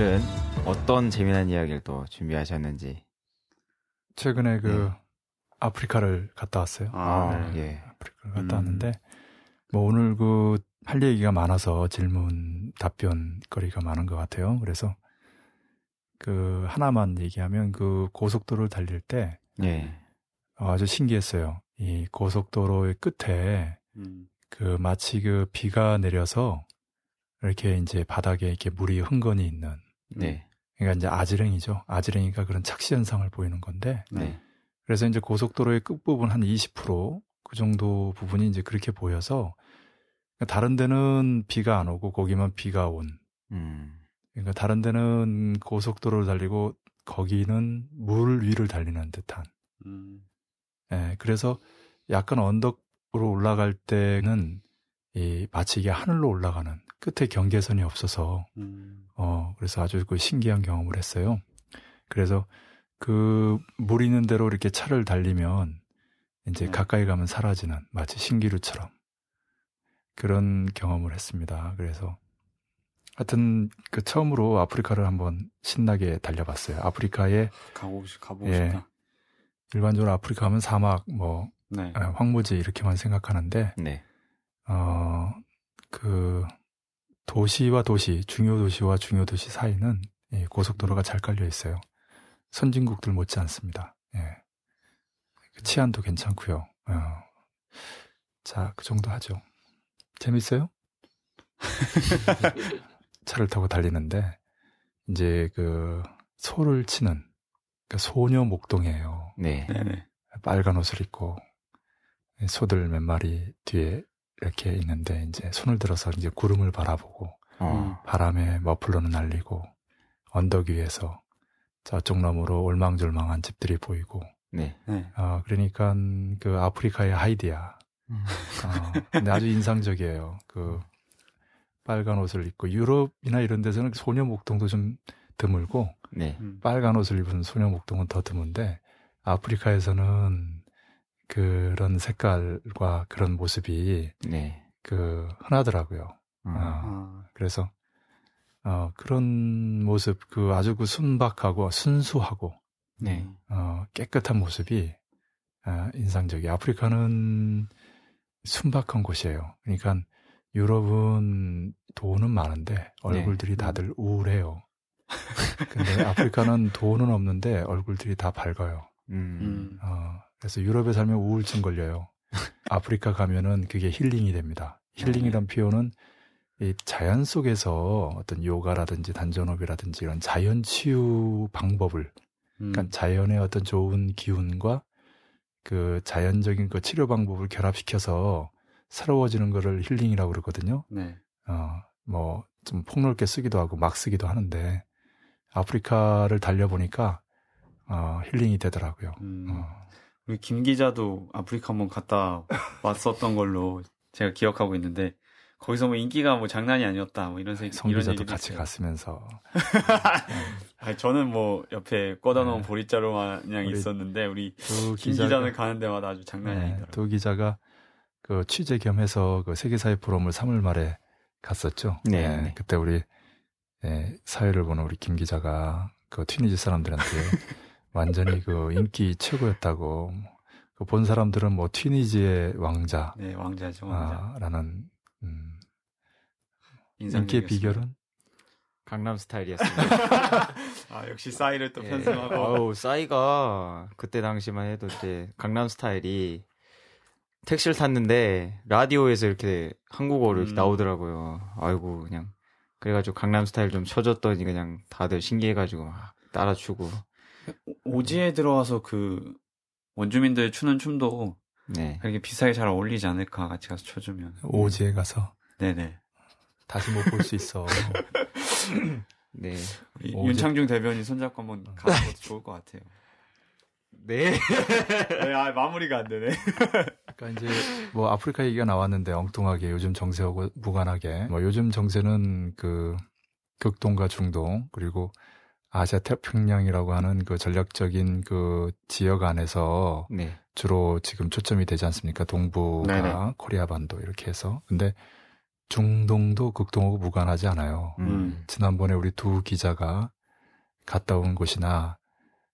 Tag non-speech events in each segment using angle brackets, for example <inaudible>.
오늘은 어떤 재미난 이야기를 또 준비하셨는지. 최근에 그 네. 아프리카를 갔다 왔어요. 아, 네. 예. 아프리카를 갔다 음. 왔는데 뭐 오늘 그 할 얘기가 많아서 질문 답변 거리가 많은 것 같아요. 그래서 그 하나만 얘기하면 그 고속도로를 달릴 때 예. 아주 신기했어요. 이 고속도로의 끝에 음. 그 마치 그 비가 내려서 이렇게 이제 바닥에 이렇게 물이 흥건히 있는 네. 그러니까 이제 아지랭이죠. 아지랭이가 그런 착시 현상을 보이는 건데 네. 그래서 이제 고속도로의 끝부분 한 20%그 정도 부분이 이제 그렇게 보여서 다른 데는 비가 안 오고 거기만 비가 온. 음. 그러니까 다른 데는 고속도로를 달리고 거기는 물 위를 달리는 듯한. 음. 예, 그래서 약간 언덕으로 올라갈 때는 이 마치 이게 하늘로 올라가는 끝에 경계선이 없어서 음. 어, 그래서 아주 그 신기한 경험을 했어요. 그래서 그 물 있는 대로 이렇게 차를 달리면 이제 네. 가까이 가면 사라지는 마치 신기루처럼 그런 경험을 했습니다. 그래서 하여튼 그 처음으로 아프리카를 한번 신나게 달려봤어요. 아프리카에 가고 싶, 가보고 예. 싶다. 일반적으로 아프리카 하면 사막, 뭐 네. 아, 황무지 이렇게만 생각하는데 네. 어, 그 도시와 도시, 중요 도시와 중요 도시 사이는 이 고속도로가 잘 깔려 있어요. 선진국들 못지 않습니다. 예. 그 치안도 괜찮고요. 어. 자, 그 정도 하죠. 재밌어요? <laughs> 차를 타고 달리는데 이제 그 소를 치는 그 소녀 목동이에요. 네. 네네. 빨간 옷을 입고 소들 몇 마리 뒤에 이렇게 있는데 이제 손을 들어서 이제 구름을 바라보고 어. 바람에 머플러는 날리고 언덕 위에서 저쪽 너머로 올망졸망한 집들이 보이고 네. 네. 어 그러니까 그 아프리카의 하이디야 음. 어, 근데 아주 인상적이에요 그 빨간 옷을 입고 유럽이나 이런 데서는 소녀 목동도 좀 드물고 네. 음. 빨간 옷을 입은 소녀 목동은 더 드문데 아프리카에서는 그런 색깔과 그런 모습이 네. 그 흔하더라고요. 음. 어, 아. 그래서 어, 그런 모습 그 아주 그 순박하고 순수하고 네. 어, 깨끗한 모습이 어, 인상적이. 아프리카는 순박한 곳이에요. 그러니까 유럽은 돈은 많은데 얼굴들이 다들 우울해요. 근데 아프리카는 돈은 없는데 얼굴들이 다 밝아요. 음. 음. 어, 그래서 유럽에 살면 우울증 걸려요. <laughs> 아프리카 가면은 그게 힐링이 됩니다. 힐링이란 표현은 이 자연 속에서 어떤 요가라든지 단전호흡이라든지 이런 자연 치유 방법을, 음. 그러니까 자연의 어떤 좋은 기운과 그 자연적인 그 치료 방법을 결합시켜서 새로워지는 거를 힐링이라고 그러거든요. 네. 어, 뭐, 좀 폭넓게 쓰기도 하고 막 쓰기도 하는데, 아프리카를 달려보니까, 어, 힐링이 되더라고요. 음. 어, 우리 김 기자도 아프리카 한번 갔다 왔었던 걸로 제가 기억하고 있는데 거기서 뭐 인기가 뭐 장난이 아니었다 뭐 이런 생성 기자도 같이 있어요. 갔으면서, <laughs> 아니, 저는 뭐 옆에 꽂아 놓은 네. 보리자루 마냥 우리 있었는데 우리 두김 기자가, 기자는 가는 데마다 아주 장난이 네, 아니더라고요. 두 기자가 그 취재 겸해서 그 세계사회 포럼을 3월 말에 갔었죠. 네, 예, 네. 그때 우리, 예, 사회를 보는 우리 김 기자가 그 튀니지 사람들한테 <laughs> 완전히 그 인기 최고였다고, 그본 사람들은 뭐 튀니지의 왕자, 네 왕자죠 왕자. 아, 라는, 음. 인기의 비결은? 강남 스타일이었습니다. <laughs> 아 역시 싸이를 또 예. 편승하고 아우, 싸이가 그때 당시만 해도 이제 강남 스타일이 택시를 탔는데 라디오에서 이렇게 한국어로 이렇게 음. 나오더라고요. 아이고 그냥 그래가지고 강남 스타일 좀 쳐줬더니 그냥 다들 신기해가지고 막 따라추고 오지에 들어와서 그 원주민들 추는 춤도 네. 그렇게 비슷하게 잘 어울리지 않을까 같이 가서 춰주면 오지에 가서 네네 다시 못 볼 수 있어. <laughs> 네. 오지- 윤창중 대변인 손잡고 한번 가는 것도 좋을 것 같아요 네. <laughs> 네, 아, 마무리가 안 되네 <laughs> 그러니까 이제 뭐 아프리카 얘기가 나왔는데 엉뚱하게 요즘 정세하고 무관하게 뭐 요즘 정세는 그 극동과 중동 그리고 아시아 태평양이라고 하는 그 전략적인 그 지역 안에서 네. 주로 지금 초점이 되지 않습니까? 동부가 네네. 코리아 반도 이렇게 해서. 근데 중동도 극동하고 무관하지 않아요. 음. 지난번에 우리 두 기자가 갔다 온 곳이나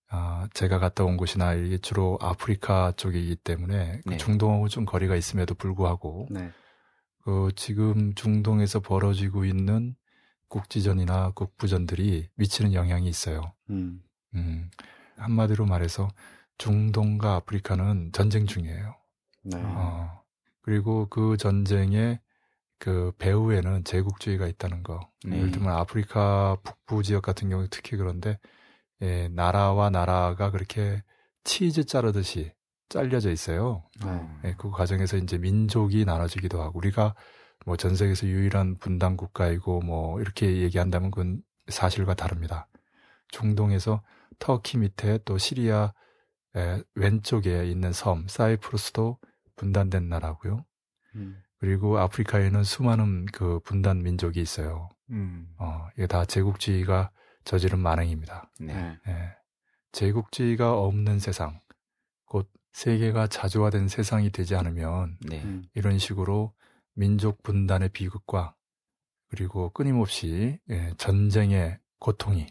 아, 제가 갔다 온 곳이나 이게 주로 아프리카 쪽이기 때문에 그 네. 중동하고 좀 거리가 있음에도 불구하고 네. 그 지금 중동에서 벌어지고 있는 국지전이나 국부전들이 미치는 영향이 있어요. 음. 음, 한마디로 말해서 중동과 아프리카는 전쟁 중이에요. 네. 어, 그리고 그 전쟁의 그 배후에는 제국주의가 있다는 거. 네. 예를 들면 아프리카 북부 지역 같은 경우 특히 그런데 예, 나라와 나라가 그렇게 치즈 자르듯이 잘려져 있어요. 네. 예, 그 과정에서 이제 민족이 나눠지기도 하고 우리가 뭐 전 세계에서 유일한 분단 국가이고 뭐 이렇게 얘기한다면 그건 사실과 다릅니다. 중동에서 터키 밑에 또 시리아 에, 왼쪽에 있는 섬 사이프루스도 분단된 나라고요. 음. 그리고 아프리카에는 수많은 그 분단 민족이 있어요. 음. 어, 이게 다 제국주의가 저지른 만행입니다. 네. 네. 예. 제국주의가 없는 세상, 곧 세계가 자주화된 세상이 되지 않으면 네. 음. 이런 식으로 민족 분단의 비극과 그리고 끊임없이 예, 전쟁의 고통이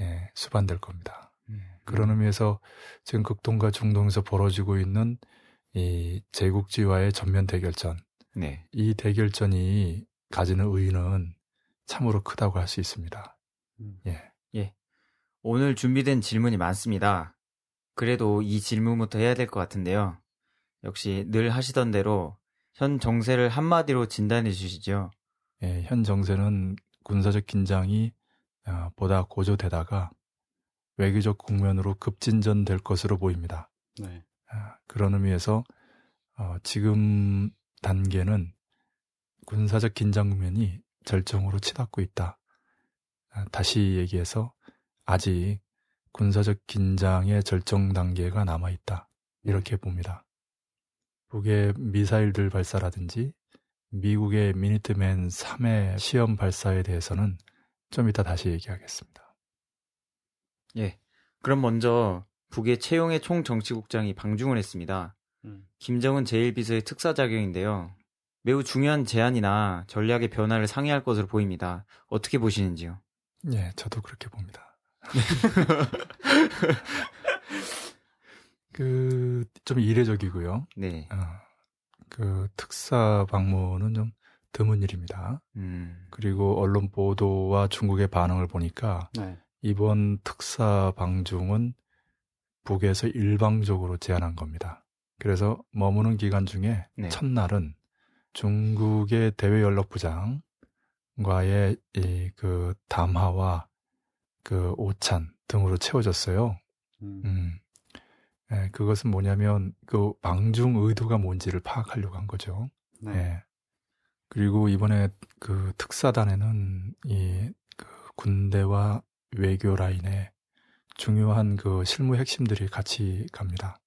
예, 수반될 겁니다. 음. 그런 의미에서 지금 극동과 중동에서 벌어지고 있는 이 제국주의와의 전면 대결전, 네. 이 대결전이 가지는 의의는 참으로 크다고 할 수 있습니다. 음. 예. 오늘 준비된 질문이 많습니다. 그래도 이 질문부터 해야 될 것 같은데요. 역시 늘 하시던 대로 현 정세를 한마디로 진단해 주시죠. 예, 현 정세는 군사적 긴장이 어, 보다 고조되다가 외교적 국면으로 급진전될 것으로 보입니다. 네. 아, 그런 의미에서 어, 지금 단계는 군사적 긴장 국면이 절정으로 치닫고 있다. 아, 다시 얘기해서 아직 군사적 긴장의 절정 단계가 남아 있다. 이렇게 봅니다. 북의 미사일들 발사라든지 미국의 미니트맨 3회 시험 발사에 대해서는 좀 이따 다시 얘기하겠습니다. 예. 그럼 먼저 북의 최용의 총정치국장이 방중을 했습니다. 음. 김정은 제1비서의 특사작용인데요. 매우 중요한 제안이나 전략의 변화를 상의할 것으로 보입니다. 어떻게 보시는지요? 예, 저도 그렇게 봅니다. <laughs> 그, 좀 이례적이고요. 네. 어, 그 특사 방문은 좀 드문 일입니다. 음. 그리고 언론 보도와 중국의 반응을 보니까 네. 이번 특사 방중은 북에서 일방적으로 제안한 겁니다. 그래서 머무는 기간 중에 네. 첫날은 중국의 대외 연락부장과의 이그 담화와 그 오찬 등으로 채워졌어요. 음. 음. 예, 그것은 뭐냐면 그 방중 의도가 뭔지를 파악하려고 한 거죠. 네. 예. 그리고 이번에 그 특사단에는 이 그 군대와 외교 라인에 중요한 그 실무 핵심들이 같이 갑니다.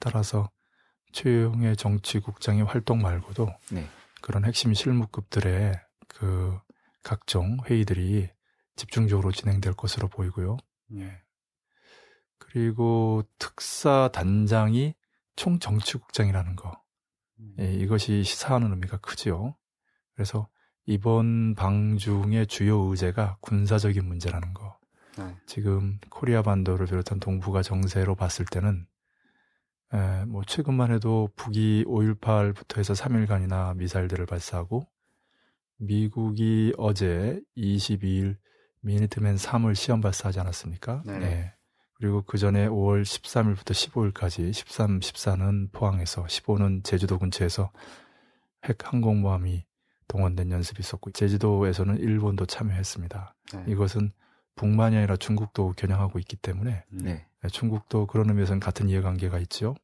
따라서 최용의 정치국장의 활동 말고도 네. 그런 핵심 실무급들의 그 각종 회의들이 집중적으로 진행될 것으로 보이고요. 예. 그리고 특사 단장이 총정치국장이라는 거. 음. 예, 이것이 시사하는 의미가 크지요. 그래서 이번 방중의 주요 의제가 군사적인 문제라는 거. 네. 지금 코리아 반도를 비롯한 동북아 정세로 봤을 때는 에, 뭐 최근만 해도 북이 5.18부터 해서 3일간이나 미사일들을 발사하고 미국이 어제 22일 미니트맨 3을 시험 발사하지 않았습니까? 네. 그리고 그 전에 5월 13일부터 15일까지 13, 14는 포항에서 15는 제주도 근처에서 핵 항공모함이 동원된 연습이 있었고 제주도에서는 일본도 참여했습니다. 네. 이것은 북만이 아니라 중국도 겨냥하고 있기 때문에 음. 네. 예, 중국도 그런 의미에서는 같은 이해관계가 있죠.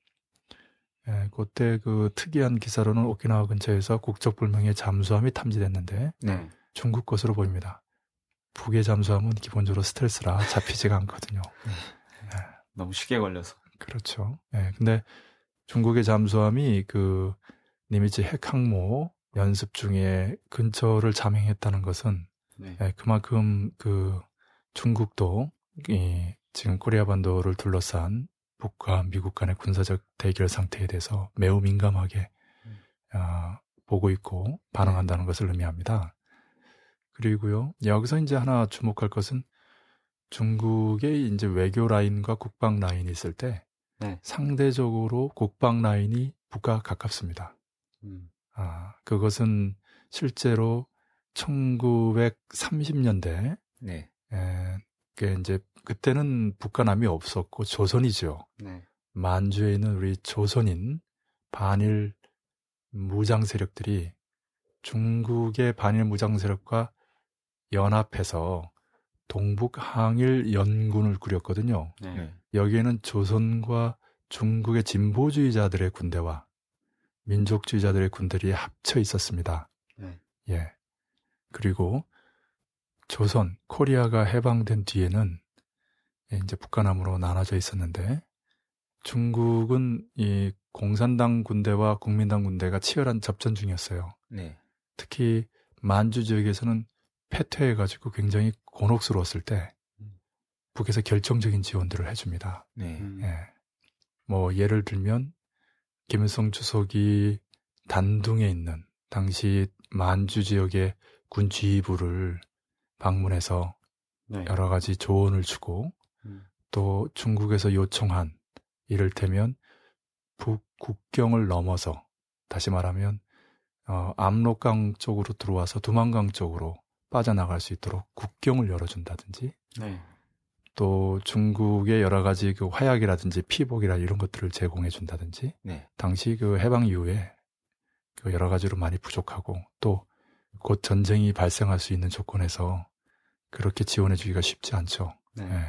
예, 그때 그 특이한 기사로는 오키나와 근처에서 국적 불명의 잠수함이 탐지됐는데 네. 중국 것으로 보입니다. 북의 잠수함은 기본적으로 스텔스라 잡히지가 않거든요. 너무 쉽게 걸려서. 그렇죠. 예, 근데 중국의 잠수함이 그 니미츠 핵 항모 연습 중에 근처를 잠행했다는 것은 네. 예, 그만큼 그 중국도 이, 지금 코리아 반도를 둘러싼 북과 미국 간의 군사적 대결 상태에 대해서 매우 민감하게 음. 어, 보고 있고 반응한다는 것을 의미합니다. 그리고요, 여기서 이제 하나 주목할 것은 중국의 이제 외교 라인과 국방 라인이 있을 때 네. 상대적으로 국방 라인이 북과 가깝습니다. 음. 아, 그것은 실제로 1930년대 네. 에, 그 이제 그때는 북한남이 없었고 조선이죠. 네. 만주에 있는 우리 조선인 반일 무장 세력들이 중국의 반일 무장 세력과 연합해서 동북 항일 연군을 꾸렸거든요. 네. 여기에는 조선과 중국의 진보주의자들의 군대와 민족주의자들의 군들이 합쳐 있었습니다. 네. 예. 그리고 조선, 코리아가 해방된 뒤에는 이제 북한함으로 나눠져 있었는데 중국은 이 공산당 군대와 국민당 군대가 치열한 접전 중이었어요. 네. 특히 만주 지역에서는 패퇴해가지고 굉장히 곤혹스러웠을 때 음. 북에서 결정적인 지원들을 해줍니다. 네. 음. 예. 뭐 예를 들면 김일성 주석이 단둥에 있는 당시 만주 지역의 군 지휘부를 방문해서 네. 여러 가지 조언을 주고 음. 또 중국에서 요청한 이를테면 북 국경을 넘어서 다시 말하면 어, 압록강 쪽으로 들어와서 두만강 쪽으로 빠져나갈 수 있도록 국경을 열어준다든지 네. 또 중국의 여러 가지 그 화약이라든지 피복이라 이런 것들을 제공해 준다든지 네. 당시 그 해방 이후에 그 여러 가지로 많이 부족하고 또 곧 전쟁이 발생할 수 있는 조건에서 그렇게 지원해 주기가 쉽지 않죠. 네. 네.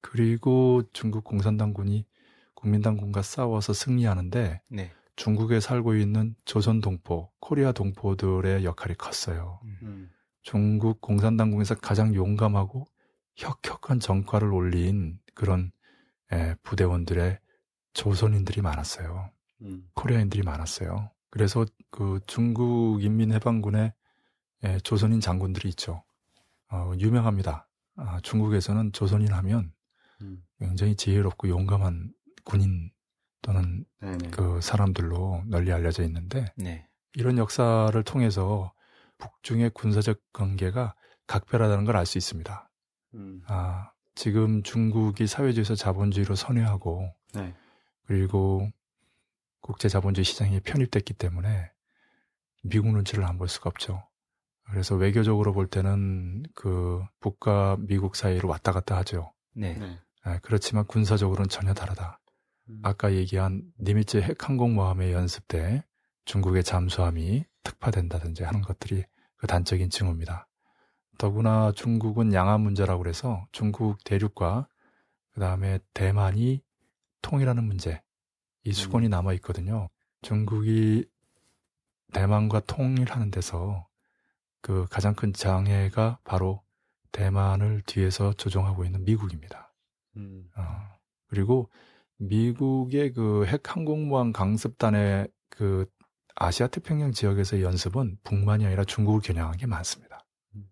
그리고 중국 공산당군이 국민당군과 싸워서 승리하는데 네. 중국에 살고 있는 조선 동포, 코리아 동포들의 역할이 컸어요. 음. 중국 공산당국에서 가장 용감하고 혁혁한 정과를 올린 그런 예, 부대원들의 조선인들이 많았어요. 음. 코리아인들이 많았어요. 그래서 그 중국 인민해방군의 예, 조선인 장군들이 있죠. 어, 유명합니다. 아, 중국에서는 조선인 하면 음. 굉장히 지혜롭고 용감한 군인 또는 네네. 그 사람들로 널리 알려져 있는데 네. 이런 역사를 통해서 북중의 군사적 관계가 각별하다는 걸 알 수 있습니다. 음. 아, 지금 중국이 사회주의에서 자본주의로 선회하고 네. 그리고 국제 자본주의 시장에 편입됐기 때문에 미국 눈치를 안 볼 수가 없죠. 그래서 외교적으로 볼 때는 그 북과 미국 사이로 왔다 갔다 하죠. 네. 네. 네 그렇지만 군사적으로는 전혀 다르다. 음. 아까 얘기한 니미츠 핵항공모함의 연습 때 중국의 잠수함이 특파된다든지 하는 것들이 그 단적인 징후입니다. 더구나 중국은 양안 문제라고 그래서 중국 대륙과 그 다음에 대만이 통일하는 문제 이 음. 수건이 음. 남아 있거든요. 중국이 대만과 통일하는 데서 그 가장 큰 장애가 바로 대만을 뒤에서 조종하고 있는 미국입니다. 음. 어, 그리고 미국의 그 핵 항공모함 강습단의 그 아시아 태평양 지역에서의 연습은 북만이 아니라 중국을 겨냥한 게 많습니다. 음.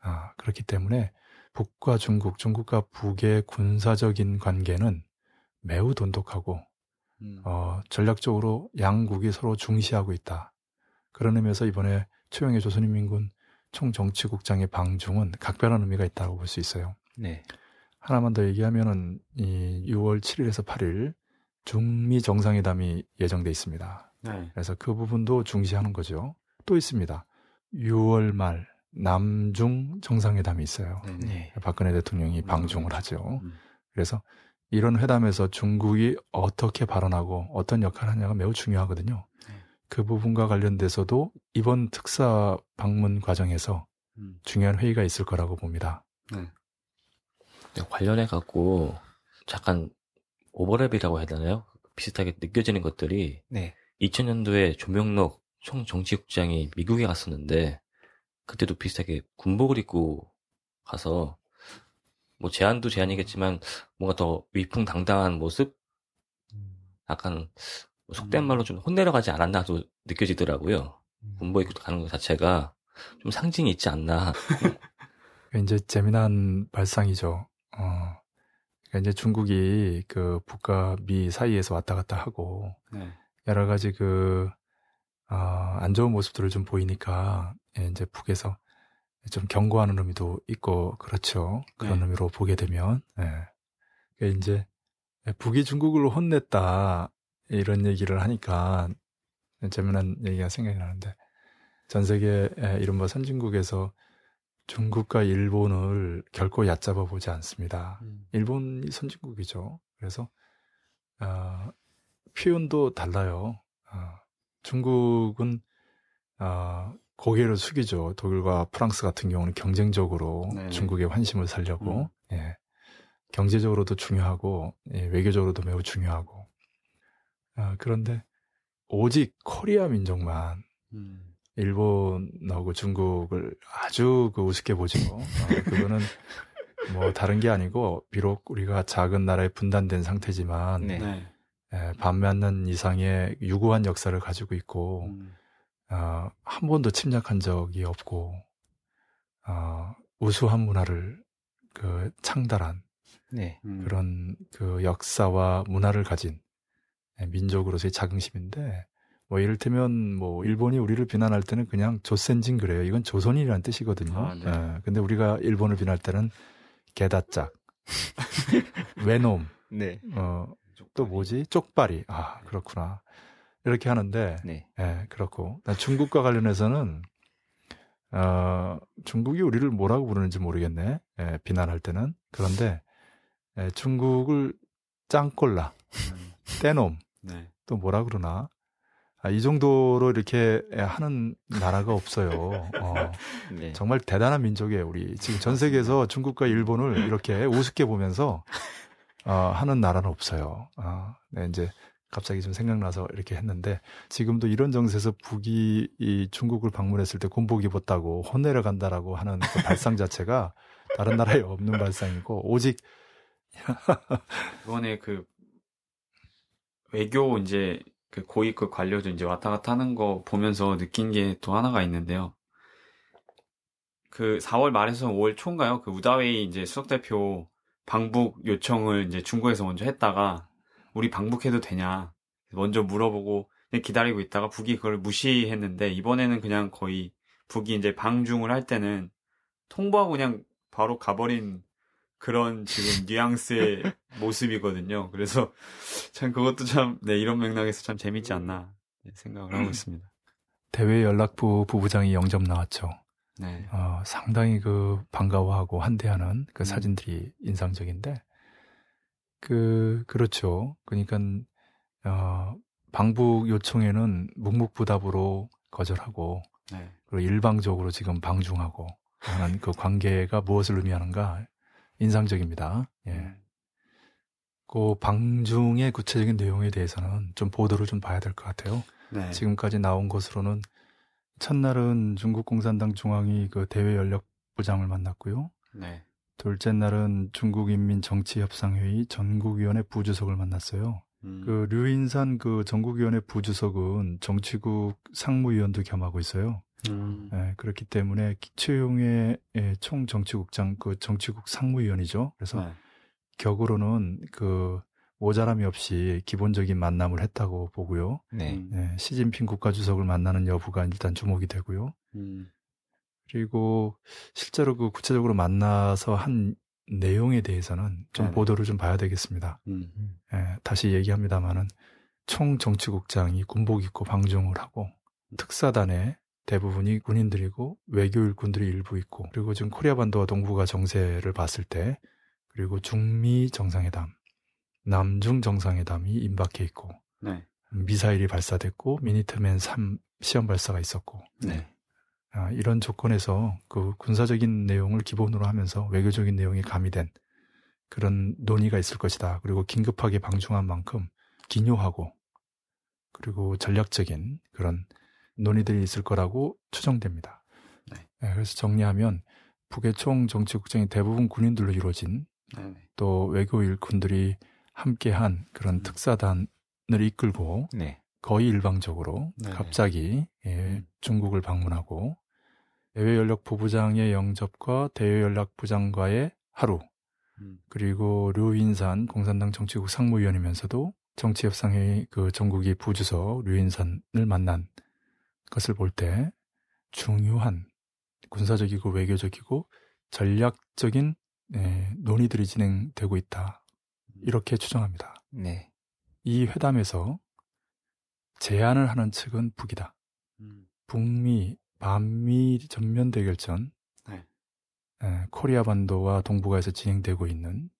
아, 그렇기 때문에 북과 중국, 중국과 북의 군사적인 관계는 매우 돈독하고 음. 어, 전략적으로 양국이 서로 중시하고 있다. 그런 의미에서 이번에 최영의 조선인민군 총정치국장의 방중은 각별한 의미가 있다고 볼 수 있어요. 네. 하나만 더 얘기하면은 이 6월 7일에서 8일 중미 정상회담이 예정돼 있습니다. 네. 그래서 그 부분도 중시하는 거죠. 또 있습니다. 6월 말 남중 정상회담이 있어요. 네. 네. 박근혜 대통령이 음. 방중을 하죠. 음. 그래서 이런 회담에서 중국이 어떻게 발언하고 어떤 역할을 하냐가 매우 중요하거든요. 네. 그 부분과 관련돼서도 이번 특사 방문 과정에서 음. 중요한 회의가 있을 거라고 봅니다. 네. 네, 관련해 갖고 잠깐 오버랩이라고 해야 되나요? 비슷하게 느껴지는 것들이 네. 2000년도에 조명록 총 정치국장이 미국에 갔었는데 그때도 비슷하게 군복을 입고 가서 뭐 제안도 제안이겠지만 뭔가 더 위풍당당한 모습 약간 속된 음. 말로 좀 혼내려 가지 않았나도 느껴지더라고요. 음. 군복 입고 가는 것 자체가 좀 상징이 있지 않나. <laughs> 이제 재미난 발상이죠. 어, 그러니까 이제 중국이 그 북과 미 사이에서 왔다 갔다 하고 네. 여러 가지 그 어, 안 좋은 모습들을 좀 보이니까 예, 이제 북에서 좀 경고하는 의미도 있고 그렇죠. 그런 네. 의미로 보게 되면 예. 그러니까 이제 북이 중국을 혼냈다 이런 얘기를 하니까 재미난 얘기가 생각이 나는데 전 세계 이른바 선진국에서 중국과 일본을 결코 얕잡아 보지 않습니다. 음. 일본이 선진국이죠. 그래서 어, 표현도 달라요. 어, 중국은 어, 고개를 숙이죠. 독일과 프랑스 같은 경우는 경쟁적으로 네네. 중국의 환심을 살려고 음. 예. 경제적으로도 중요하고 예, 외교적으로도 매우 중요하고 아, 그런데 오직 코리아 민족만 음. 일본하고 중국을 아주 그 우습게 보죠. 어, 그거는 뭐 다른 게 아니고 비록 우리가 작은 나라에 분단된 상태지만 네. 네. 에, 반면는 이상의 유구한 역사를 가지고 있고 음. 어, 한 번도 침략한 적이 없고 어, 우수한 문화를 그 창달한 네. 음. 그런 그 역사와 문화를 가진 민족으로서의 자긍심인데 뭐 이를테면 뭐 일본이 우리를 비난할 때는 그냥 조센진 그래요. 이건 조선이라는 뜻이거든요. 아, 네. 예, 근데 우리가 일본을 비난할 때는 게다짝, <laughs> 외놈, 네. 어, 또 뭐지? 쪽발이. 아, 그렇구나. 이렇게 하는데, 네. 예, 그렇고. 중국과 관련해서는, 어, 중국이 우리를 뭐라고 부르는지 모르겠네. 예, 비난할 때는. 그런데, 예, 중국을 짱꼴라, 음. 떼놈, 네. 또 뭐라 그러나, 아, 이 정도로 이렇게 하는 나라가 없어요. 어, <laughs> 네. 정말 대단한 민족이에요. 우리 지금 전 세계에서 중국과 일본을 이렇게 우습게 보면서 어, 하는 나라는 없어요. 어, 네, 이제 갑자기 좀 생각나서 이렇게 했는데 지금도 이런 정세에서 북이 이 중국을 방문했을 때 군복 입었다고 혼내려 간다라고 하는 그 발상 자체가 다른 나라에 없는 발상이고 오직 이번에 그 외교 이제 그 고위급 관료도 이제 왔다 갔다 하는 거 보면서 느낀 게 또 하나가 있는데요. 그 4월 말에서 5월 초인가요? 그 우다웨이 이제 수석 대표 방북 요청을 이제 중국에서 먼저 했다가 우리 방북해도 되냐 먼저 물어보고 기다리고 있다가 북이 그걸 무시했는데 이번에는 그냥 거의 북이 이제 방중을 할 때는 통보하고 그냥 바로 가버린 그런 지금 뉘앙스의 <laughs> 모습이거든요. 그래서 참 그것도 참, 네, 이런 맥락에서 참 재밌지 않나 생각을 하고 있습니다. 대외 연락부 부부장이 영접 나왔죠. 네. 어, 상당히 그 반가워하고 한대하는 그 음. 사진들이 인상적인데, 그, 그렇죠. 그러니까, 어, 방북 요청에는 묵묵부답으로 거절하고, 네. 그리고 일방적으로 지금 방중하고 하는 그 관계가 무엇을 의미하는가 인상적입니다. 예. 음. 그 방중의 구체적인 내용에 대해서는 좀 보도를 좀 봐야 될 것 같아요. 네. 지금까지 나온 것으로는 첫날은 중국 공산당 중앙이 그 대외 연력 부장을 만났고요. 네. 둘째 날은 중국인민정치협상회의 전국위원회 부주석을 만났어요. 음. 그 류인산 그 전국위원회 부주석은 정치국 상무위원도 겸하고 있어요. 음. 네, 그렇기 때문에 최용의 예, 총 정치국장 그 정치국 상무위원이죠. 그래서 네. 격으로는 그 모자람이 없이 기본적인 만남을 했다고 보고요. 네. 네 시진핑 국가주석을 만나는 여부가 일단 주목이 되고요. 음. 그리고 실제로 그 구체적으로 만나서 한 내용에 대해서는 좀 네네. 보도를 좀 봐야 되겠습니다. 음. 예, 다시 얘기합니다만은 총 정치국장이 군복 입고 방중을 하고 특사단에 대부분이 군인들이고 외교 일꾼들이 일부 있고 그리고 지금 코리아 반도와 동북아 정세를 봤을 때 그리고 중미 정상회담, 남중 정상회담이 임박해 있고 네. 미사일이 발사됐고 미니트맨 3 시험 발사가 있었고 네. 아, 이런 조건에서 그 군사적인 내용을 기본으로 하면서 외교적인 내용이 가미된 그런 논의가 있을 것이다. 그리고 긴급하게 방중한 만큼 기묘하고 그리고 전략적인 그런 논의들이 있을 거라고 추정됩니다. 네. 네, 그래서 정리하면 북의 총 정치국장이 대부분 군인들로 이루어진 네. 또 외교 일꾼들이 함께한 그런 음. 특사단을 이끌고 네. 거의 일방적으로 네네. 갑자기 예, 음. 중국을 방문하고 대외연락 부부장의 영접과 대외 연락 부장과의 하루, 음. 그리고 류인산 공산당 정치국 상무위원이면서도 정치협상회의 그 전국이 부주석 류인산을 만난 것을 볼 때 중요한 군사적이고 외교적이고 전략적인 네, 논의들이 진행되고 있다. 이렇게 추정합니다. 네. 이 회담에서 제안을 하는 측은 북이다. 음. 북미, 반미 전면 대결 전, 네. 에, 코리아 반도와 동북아에서 진행되고 있는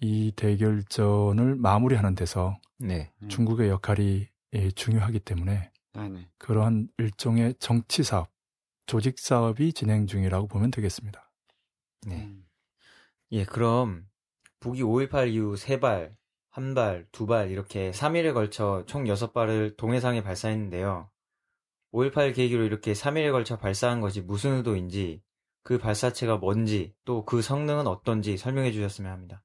이 대결전을 마무리하는 데서 네. 음. 중국의 역할이 예, 중요하기 때문에 아, 네. 그러한 일종의 정치 사업, 조직 사업이 진행 중이라고 보면 되겠습니다. 네. 음. 예, 그럼 북이 5.18 이후 3발, 1발, 2발 이렇게 3일에 걸쳐 총 6발을 동해상에 발사했는데요. 5.18 계기로 이렇게 3일에 걸쳐 발사한 것이 무슨 의도인지, 그 발사체가 뭔지, 또 그 성능은 어떤지 설명해 주셨으면 합니다.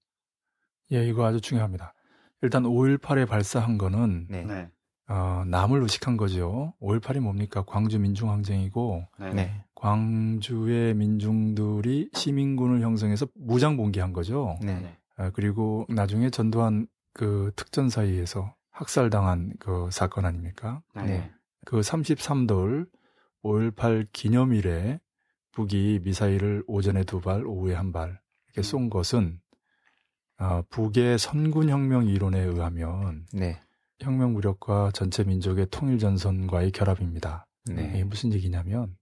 예, 이거 아주 중요합니다. 일단 5.18에 발사한 거는 네. 네. 어, 남을 의식한 거죠. 5.18이 뭡니까? 광주 민중항쟁이고 네. 네. 광주의 민중들이 시민군을 형성해서 무장 봉기한 거죠. 네. 어, 그리고 나중에 전두환 그 특전 사이에서 학살당한 그 사건 아닙니까? 네. 그 33돌 5.18 기념일에 북이 미사일을 오전에 두 발, 오후에 한 발 이렇게 쏜 것은 어, 북의 선군혁명 이론에 의하면 네. 혁명 무력과 전체 민족의 통일 전선과의 결합입니다. 네. 이게 무슨 얘기냐면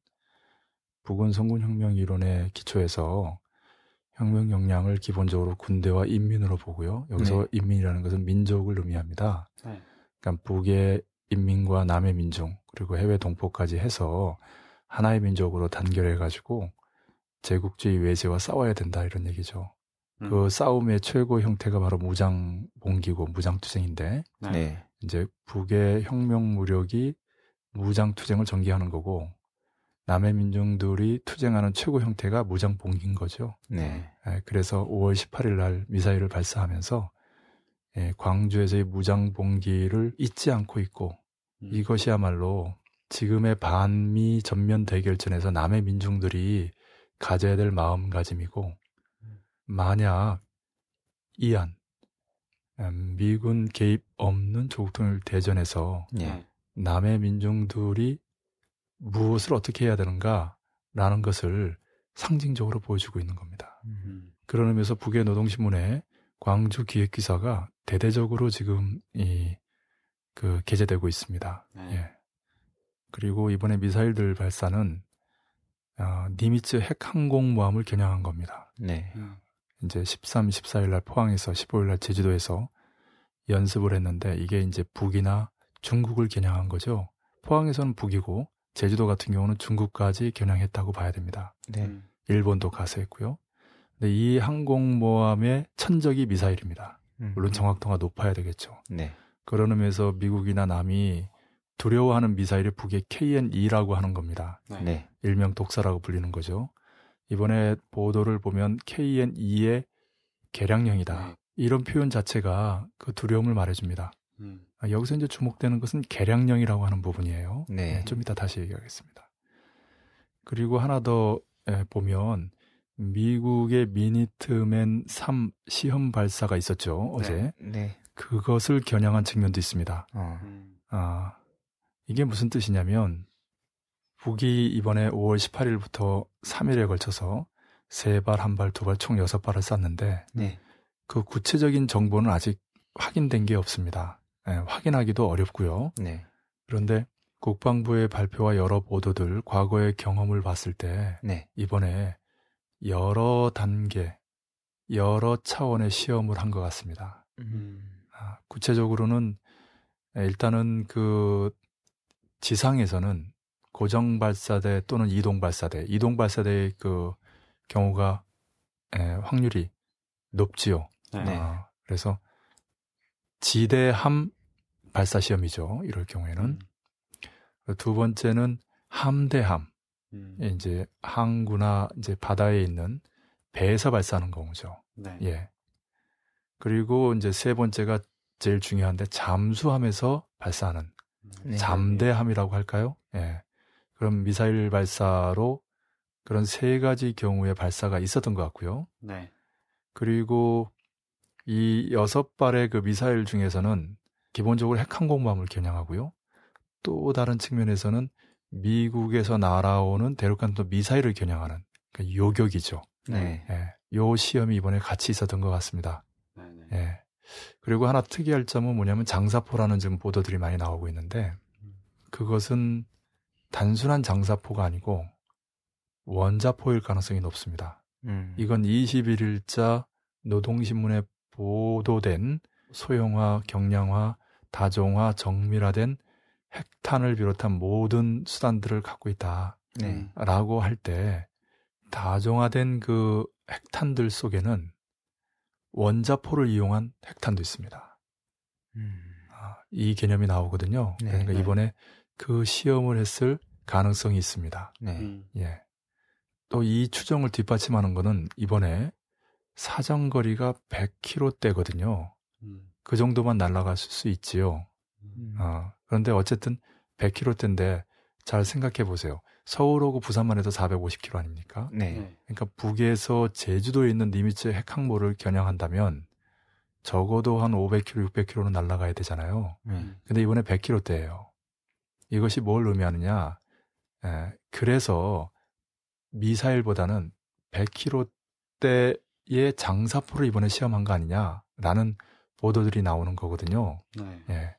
북은 선군혁명 이론의 기초에서 혁명 역량을 기본적으로 군대와 인민으로 보고요. 여기서 네. 인민이라는 것은 민족을 의미합니다. 네. 그러니까 북의 인민과 남의 민족 그리고 해외 동포까지 해서 하나의 민족으로 단결해 가지고 제국주의 외세와 싸워야 된다 이런 얘기죠. 음. 그 싸움의 최고 형태가 바로 무장 봉기고 무장 투쟁인데 네. 네. 이제 북의 혁명 무력이 무장 투쟁을 전개하는 거고 남의 민중들이 투쟁하는 최고 형태가 무장 봉기인 거죠. 네. 네. 그래서 5월 18일 날 미사일을 발사하면서 예, 광주에서의 무장 봉기를 잊지 않고 있고 음. 이것이야말로 지금의 반미 전면 대결전에서 남의 민중들이 가져야 될 마음가짐이고 만약 이안 음, 미군 개입 없는 조국 통일 대전에서 예. 남의 민중들이 무엇을 어떻게 해야 되는가라는 것을 상징적으로 보여주고 있는 겁니다. 음. 그런 의미에서 북의 노동신문에 광주 기획 기사가 대대적으로 지금 이 그 게재되고 있습니다. 네. 예. 그리고 이번에 미사일들 발사는 어, 니미츠 핵 항공모함을 겨냥한 겁니다. 네. 음. 이제 13, 14일 날 포항에서 15일 날 제주도에서 연습을 했는데 이게 이제 북이나 중국을 겨냥한 거죠. 포항에서는 북이고 제주도 같은 경우는 중국까지 겨냥했다고 봐야 됩니다. 네. 음. 일본도 가서 했고요. 근데 이 항공모함의 천적이 미사일입니다. 음. 물론 정확도가 높아야 되겠죠. 네. 그런 의미에서 미국이나 남이 두려워하는 미사일이 북의 KN-2라고 하는 겁니다. 네. 일명 독사라고 불리는 거죠. 이번에 보도를 보면 KN2의 개량형이다. 네. 이런 표현 자체가 그 두려움을 말해줍니다. 음. 아, 여기서 이제 주목되는 것은 개량형이라고 하는 부분이에요. 네. 네, 좀 이따 다시 얘기하겠습니다. 그리고 하나 더 보면 미국의 미니트맨 3 시험 발사가 있었죠 네. 어제. 네. 그것을 겨냥한 측면도 있습니다. 어. 아 이게 무슨 뜻이냐면 북이 이번에 5월 18일부터 3일에 걸쳐서 세 발, 한 발, 두 발, 총 여섯 발을 쐈는데 네. 그 구체적인 정보는 아직 확인된 게 없습니다. 네, 확인하기도 어렵고요. 네. 그런데 국방부의 발표와 여러 보도들, 과거의 경험을 봤을 때 네. 이번에 여러 단계, 여러 차원의 시험을 한 것 같습니다. 음. 아, 구체적으로는 일단은 그 지상에서는 고정 발사대 또는 이동 발사대, 이동 발사대의 그 경우가 에, 확률이 높지요. 네. 어, 그래서 지대함 발사 시험이죠. 이럴 경우에는 음. 두 번째는 함대함, 음. 이제 항구나 이제 바다에 있는 배에서 발사하는 경우죠. 네. 예. 그리고 이제 세 번째가 제일 중요한데 잠수함에서 발사하는 네. 잠대함이라고 할까요? 예. 그럼 미사일 발사로 그런 세 가지 경우의 발사가 있었던 것 같고요. 네. 그리고 이 여섯 발의 그 미사일 중에서는 기본적으로 핵 항공모함을 겨냥하고요. 또 다른 측면에서는 미국에서 날아오는 대륙간도 미사일을 겨냥하는 그러니까 요격이죠. 네. 예, 요 시험이 이번에 같이 있었던 것 같습니다. 네, 네. 예. 그리고 하나 특이할 점은 뭐냐면 장사포라는 지금 보도들이 많이 나오고 있는데 그것은 단순한 장사포가 아니고 원자포일 가능성이 높습니다. 음. 이건 21일자 노동신문에 보도된 소형화, 경량화, 다종화, 정밀화된 핵탄을 비롯한 모든 수단들을 갖고 있다. 네. 라고 할때 다종화된 그 핵탄들 속에는 원자포를 이용한 핵탄도 있습니다. 음. 아, 이 개념이 나오거든요. 네, 그러니까 네. 이번에 그 시험을 했을 가능성이 있습니다. 네. 음. 예. 또 이 추정을 뒷받침하는 거는 이번에 사정거리가 100km대거든요. 음. 그 정도만 날아갈 수 있지요. 음. 어, 그런데 어쨌든 100km대인데 잘 생각해 보세요. 서울 오고 부산만 해도 450km 아닙니까? 네. 네. 그러니까 북에서 제주도에 있는 니미츠 핵항모를 겨냥한다면 적어도 한 500km, 600km는 날아가야 되잖아요. 네. 근데 이번에 100km대예요. 이것이 뭘 의미하느냐? 에, 그래서 미사일보다는 100km대의 장사포를 이번에 시험한 거 아니냐라는 보도들이 나오는 거거든요. 네. 예.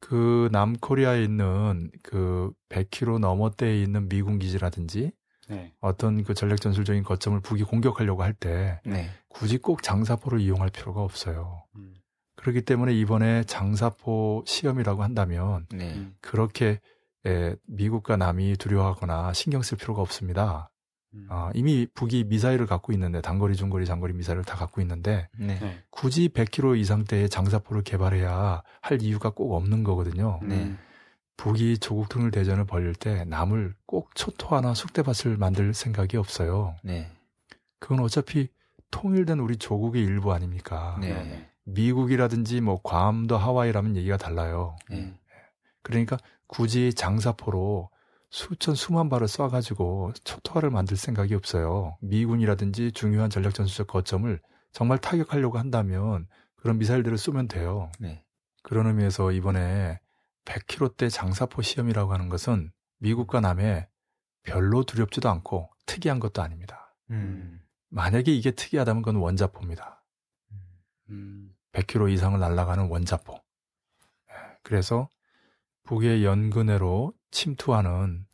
그 남코리아에 있는 그 100km 넘어대에 있는 미군 기지라든지 네. 어떤 그 전략 전술적인 거점을 북이 공격하려고 할때 네. 굳이 꼭 장사포를 이용할 필요가 없어요. 음. 그렇기 때문에 이번에 장사포 시험이라고 한다면 네. 그렇게 에, 미국과 남이 두려워하거나 신경 쓸 필요가 없습니다. 음. 어, 이미 북이 미사일을 갖고 있는데 단거리, 중거리, 장거리 미사일을 다 갖고 있는데 네. 네. 굳이 100km 이상대의 장사포를 개발해야 할 이유가 꼭 없는 거거든요. 네. 북이 조국 통일 대전을 벌릴 때 남을 꼭 초토화나 숙대밭을 만들 생각이 없어요. 네. 그건 어차피 통일된 우리 조국의 일부 아닙니까? 네. 미국이라든지 뭐 괌도 하와이라면 얘기가 달라요. 네. 그러니까 굳이 장사포로 수천 수만 발을 쏴가지고 초토화를 만들 생각이 없어요. 미군이라든지 중요한 전략 전술적 거점을 정말 타격하려고 한다면 그런 미사일들을 쏘면 돼요. 네. 그런 의미에서 이번에 100km대 장사포 시험이라고 하는 것은 미국과 남해 별로 두렵지도 않고 특이한 것도 아닙니다. 음. 만약에 이게 특이하다면 그건 원자포입니다. 음. 100km 이상을 날아가는 원자포. 예, 그래서 북의 연근해로 침투하는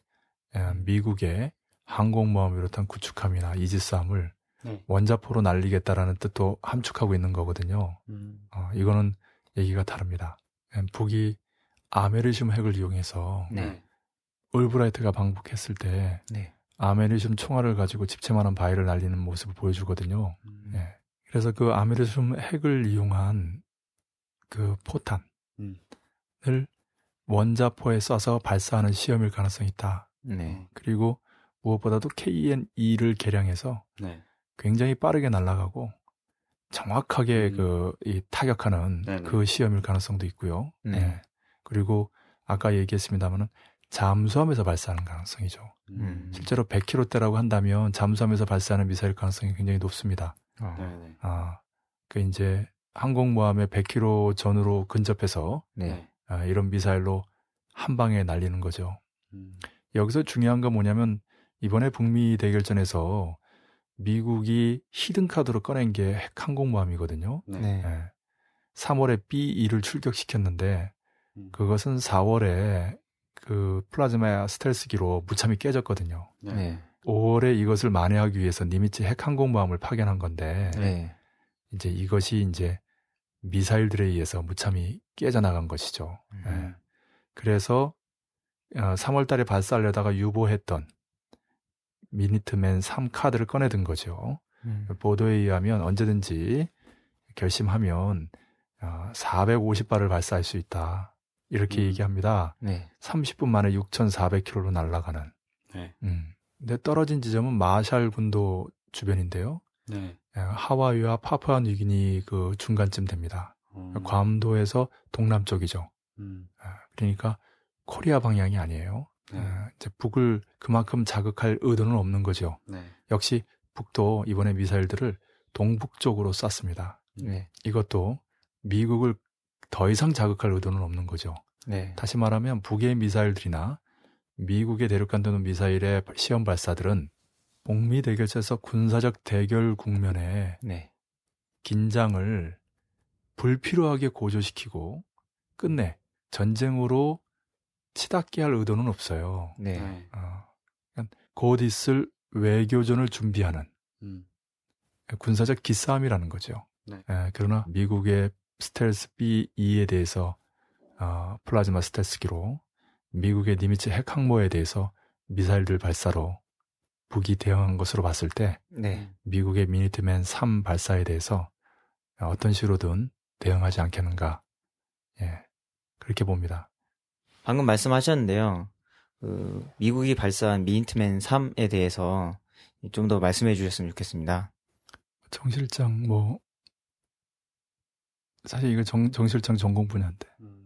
미국의 항공모함을 비롯한 구축함이나 이지스함을 네. 원자포로 날리겠다라는 뜻도 함축하고 있는 거거든요. 음. 어, 이거는 얘기가 다릅니다. 북이 아메리슘 핵을 이용해서 네. 올브라이트가 방북했을 때 네. 아메리슘 총알을 가지고 집채만한 바위를 날리는 모습을 보여주거든요. 음. 네. 그래서 그 아메리슘 핵을 이용한 그 포탄을 음. 원자포에 쏴서 발사하는 시험일 가능성이 있다. 네. 그리고 무엇보다도 KN-2를 개량해서 네. 굉장히 빠르게 날아가고 정확하게 음. 그 이 타격하는 네네. 그 시험일 가능성도 있고요. 네. 네. 그리고 아까 얘기했습니다만은 잠수함에서 발사하는 가능성이죠. 음. 실제로 100km대라고 한다면 잠수함에서 발사하는 미사일 가능성이 굉장히 높습니다. 어. 아, 그 이제 항공모함의 100km 전으로 근접해서 네. 아, 이런 미사일로 한 방에 날리는 거죠. 음. 여기서 중요한 건 뭐냐면 이번에 북미 대결전에서 미국이 히든카드로 꺼낸 게 핵 항공모함이거든요. 네. 네. 3월에 B2를 출격시켰는데 음. 그것은 4월에 그 플라즈마 스텔스기로 무참히 깨졌거든요. 네. 5월에 이것을 만회하기 위해서 니미츠 핵항공모함을 파견한 건데 네. 이제 이것이 이제 미사일들에 의해서 무참히 깨져나간 것이죠. 음. 예. 그래서 어, 3월 달에 발사하려다가 유보했던 미니트맨 3 카드를 꺼내든 거죠. 음. 보도에 의하면 언제든지 결심하면 어, 450발을 발사할 수 있다. 이렇게 음. 얘기합니다. 네. 30분 만에 6,400km로 날아가는. 네. 음. 근데 떨어진 지점은 마샬 군도 주변인데요. 네. 예, 하와이와 파푸아 뉴기니 그 중간쯤 됩니다. 음. 괌도에서 동남쪽이죠. 음. 예, 그러니까 코리아 방향이 아니에요. 네. 어, 이제 북을 그만큼 자극할 의도는 없는 거죠. 네. 역시 북도 이번에 미사일들을 동북 쪽으로 쐈습니다. 네. 이것도 미국을 더 이상 자극할 의도는 없는 거죠. 네. 다시 말하면 북의 미사일들이나 미국의 대륙간도는 미사일의 시험 발사들은 북미 대결에서 군사적 대결 국면에 네. 긴장을 불필요하게 고조시키고 끝내 전쟁으로 치닫게 할 의도는 없어요. 네. 어, 곧 있을 외교전을 준비하는 음. 군사적 기싸움이라는 거죠. 네. 에, 그러나 미국의 스텔스 B2에 대해서 어, 플라즈마 스텔스기로 미국의 니미츠 핵 항모에 대해서 미사일들 발사로 북이 대응한 것으로 봤을 때 네. 미국의 미니트맨 3 발사에 대해서 어떤 식으로든 대응하지 않겠는가 예 그렇게 봅니다. 방금 말씀하셨는데요. 그 미국이 발사한 미니트맨 3에 대해서 좀 더 말씀해 주셨으면 좋겠습니다. 정 실장 뭐 사실 이거 정, 정 실장 전공 분야인데. 음.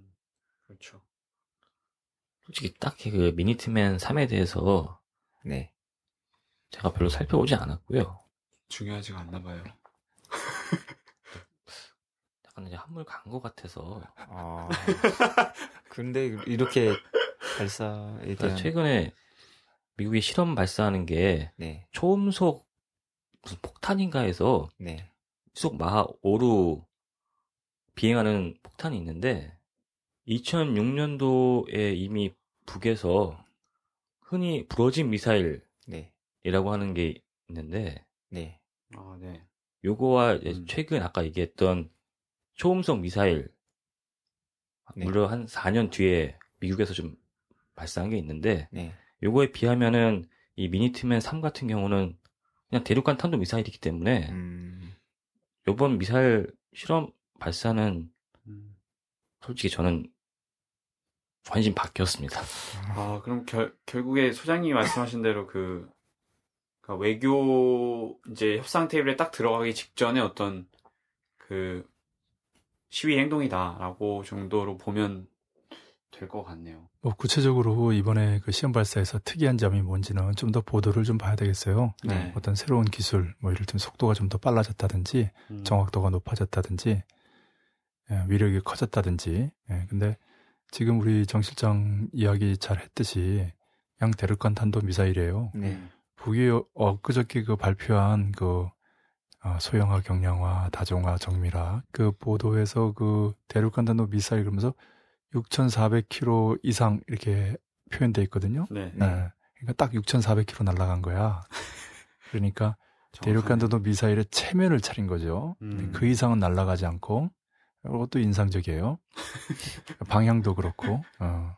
솔직히 딱히 그 미니트맨 3에 대해서 네. 제가 별로 살펴보지 않았고요. 중요하지가 않나 봐요. <laughs> 약간 이제 한물 간 것 같아서. 아. 근데 이렇게 발사에 그러니까 대한 최근에 미국이 실험 발사하는 게 네. 초음속 무슨 폭탄인가 해서 네. 속 마하 5로 비행하는 폭탄이 있는데 2006년도에 이미 북에서 흔히 부러진 미사일이라고 네. 하는 게 있는데 네. 아, 네. 요거와 음. 최근 아까 얘기했던 초음속 미사일 네. 무려 한 4년 뒤에 미국에서 좀 발사한 게 있는데 네. 요거에 비하면은 이 미니트맨 3 같은 경우는 그냥 대륙간 탄도 미사일이기 때문에 음. 요번 미사일 실험 발사는 음. 솔직히 저는 관심 바뀌었습니다. 아 그럼 결, 결국에 소장님이 말씀하신 대로 그 그러니까 외교 이제 협상 테이블에 딱 들어가기 직전에 어떤 그 시위 행동이다라고 정도로 보면 될 것 같네요. 뭐 구체적으로 이번에 그 시험 발사에서 특이한 점이 뭔지는 좀 더 보도를 좀 봐야 되겠어요. 네. 어떤 새로운 기술, 뭐 이를테면 속도가 좀 더 빨라졌다든지, 음. 정확도가 높아졌다든지, 예, 위력이 커졌다든지. 예, 근데 지금 우리 정 실장 이야기 잘 했듯이 양 대륙간 탄도 미사일이에요. 네. 북이 엊그저께 그 발표한 그 어, 소형화, 경량화, 다종화, 정밀화 그 보도에서 그 대륙간 단도 미사일 그러면서 6,400km 이상 이렇게 표현돼 있거든요. 네. 네. 그러니까 딱 6,400km 날아간 거야. <laughs> 그러니까 대륙간 단도 미사일의 체면을 차린 거죠. 음. 그 이상은 날아가지 않고 이것도 인상적이에요. <laughs> 방향도 그렇고. 어.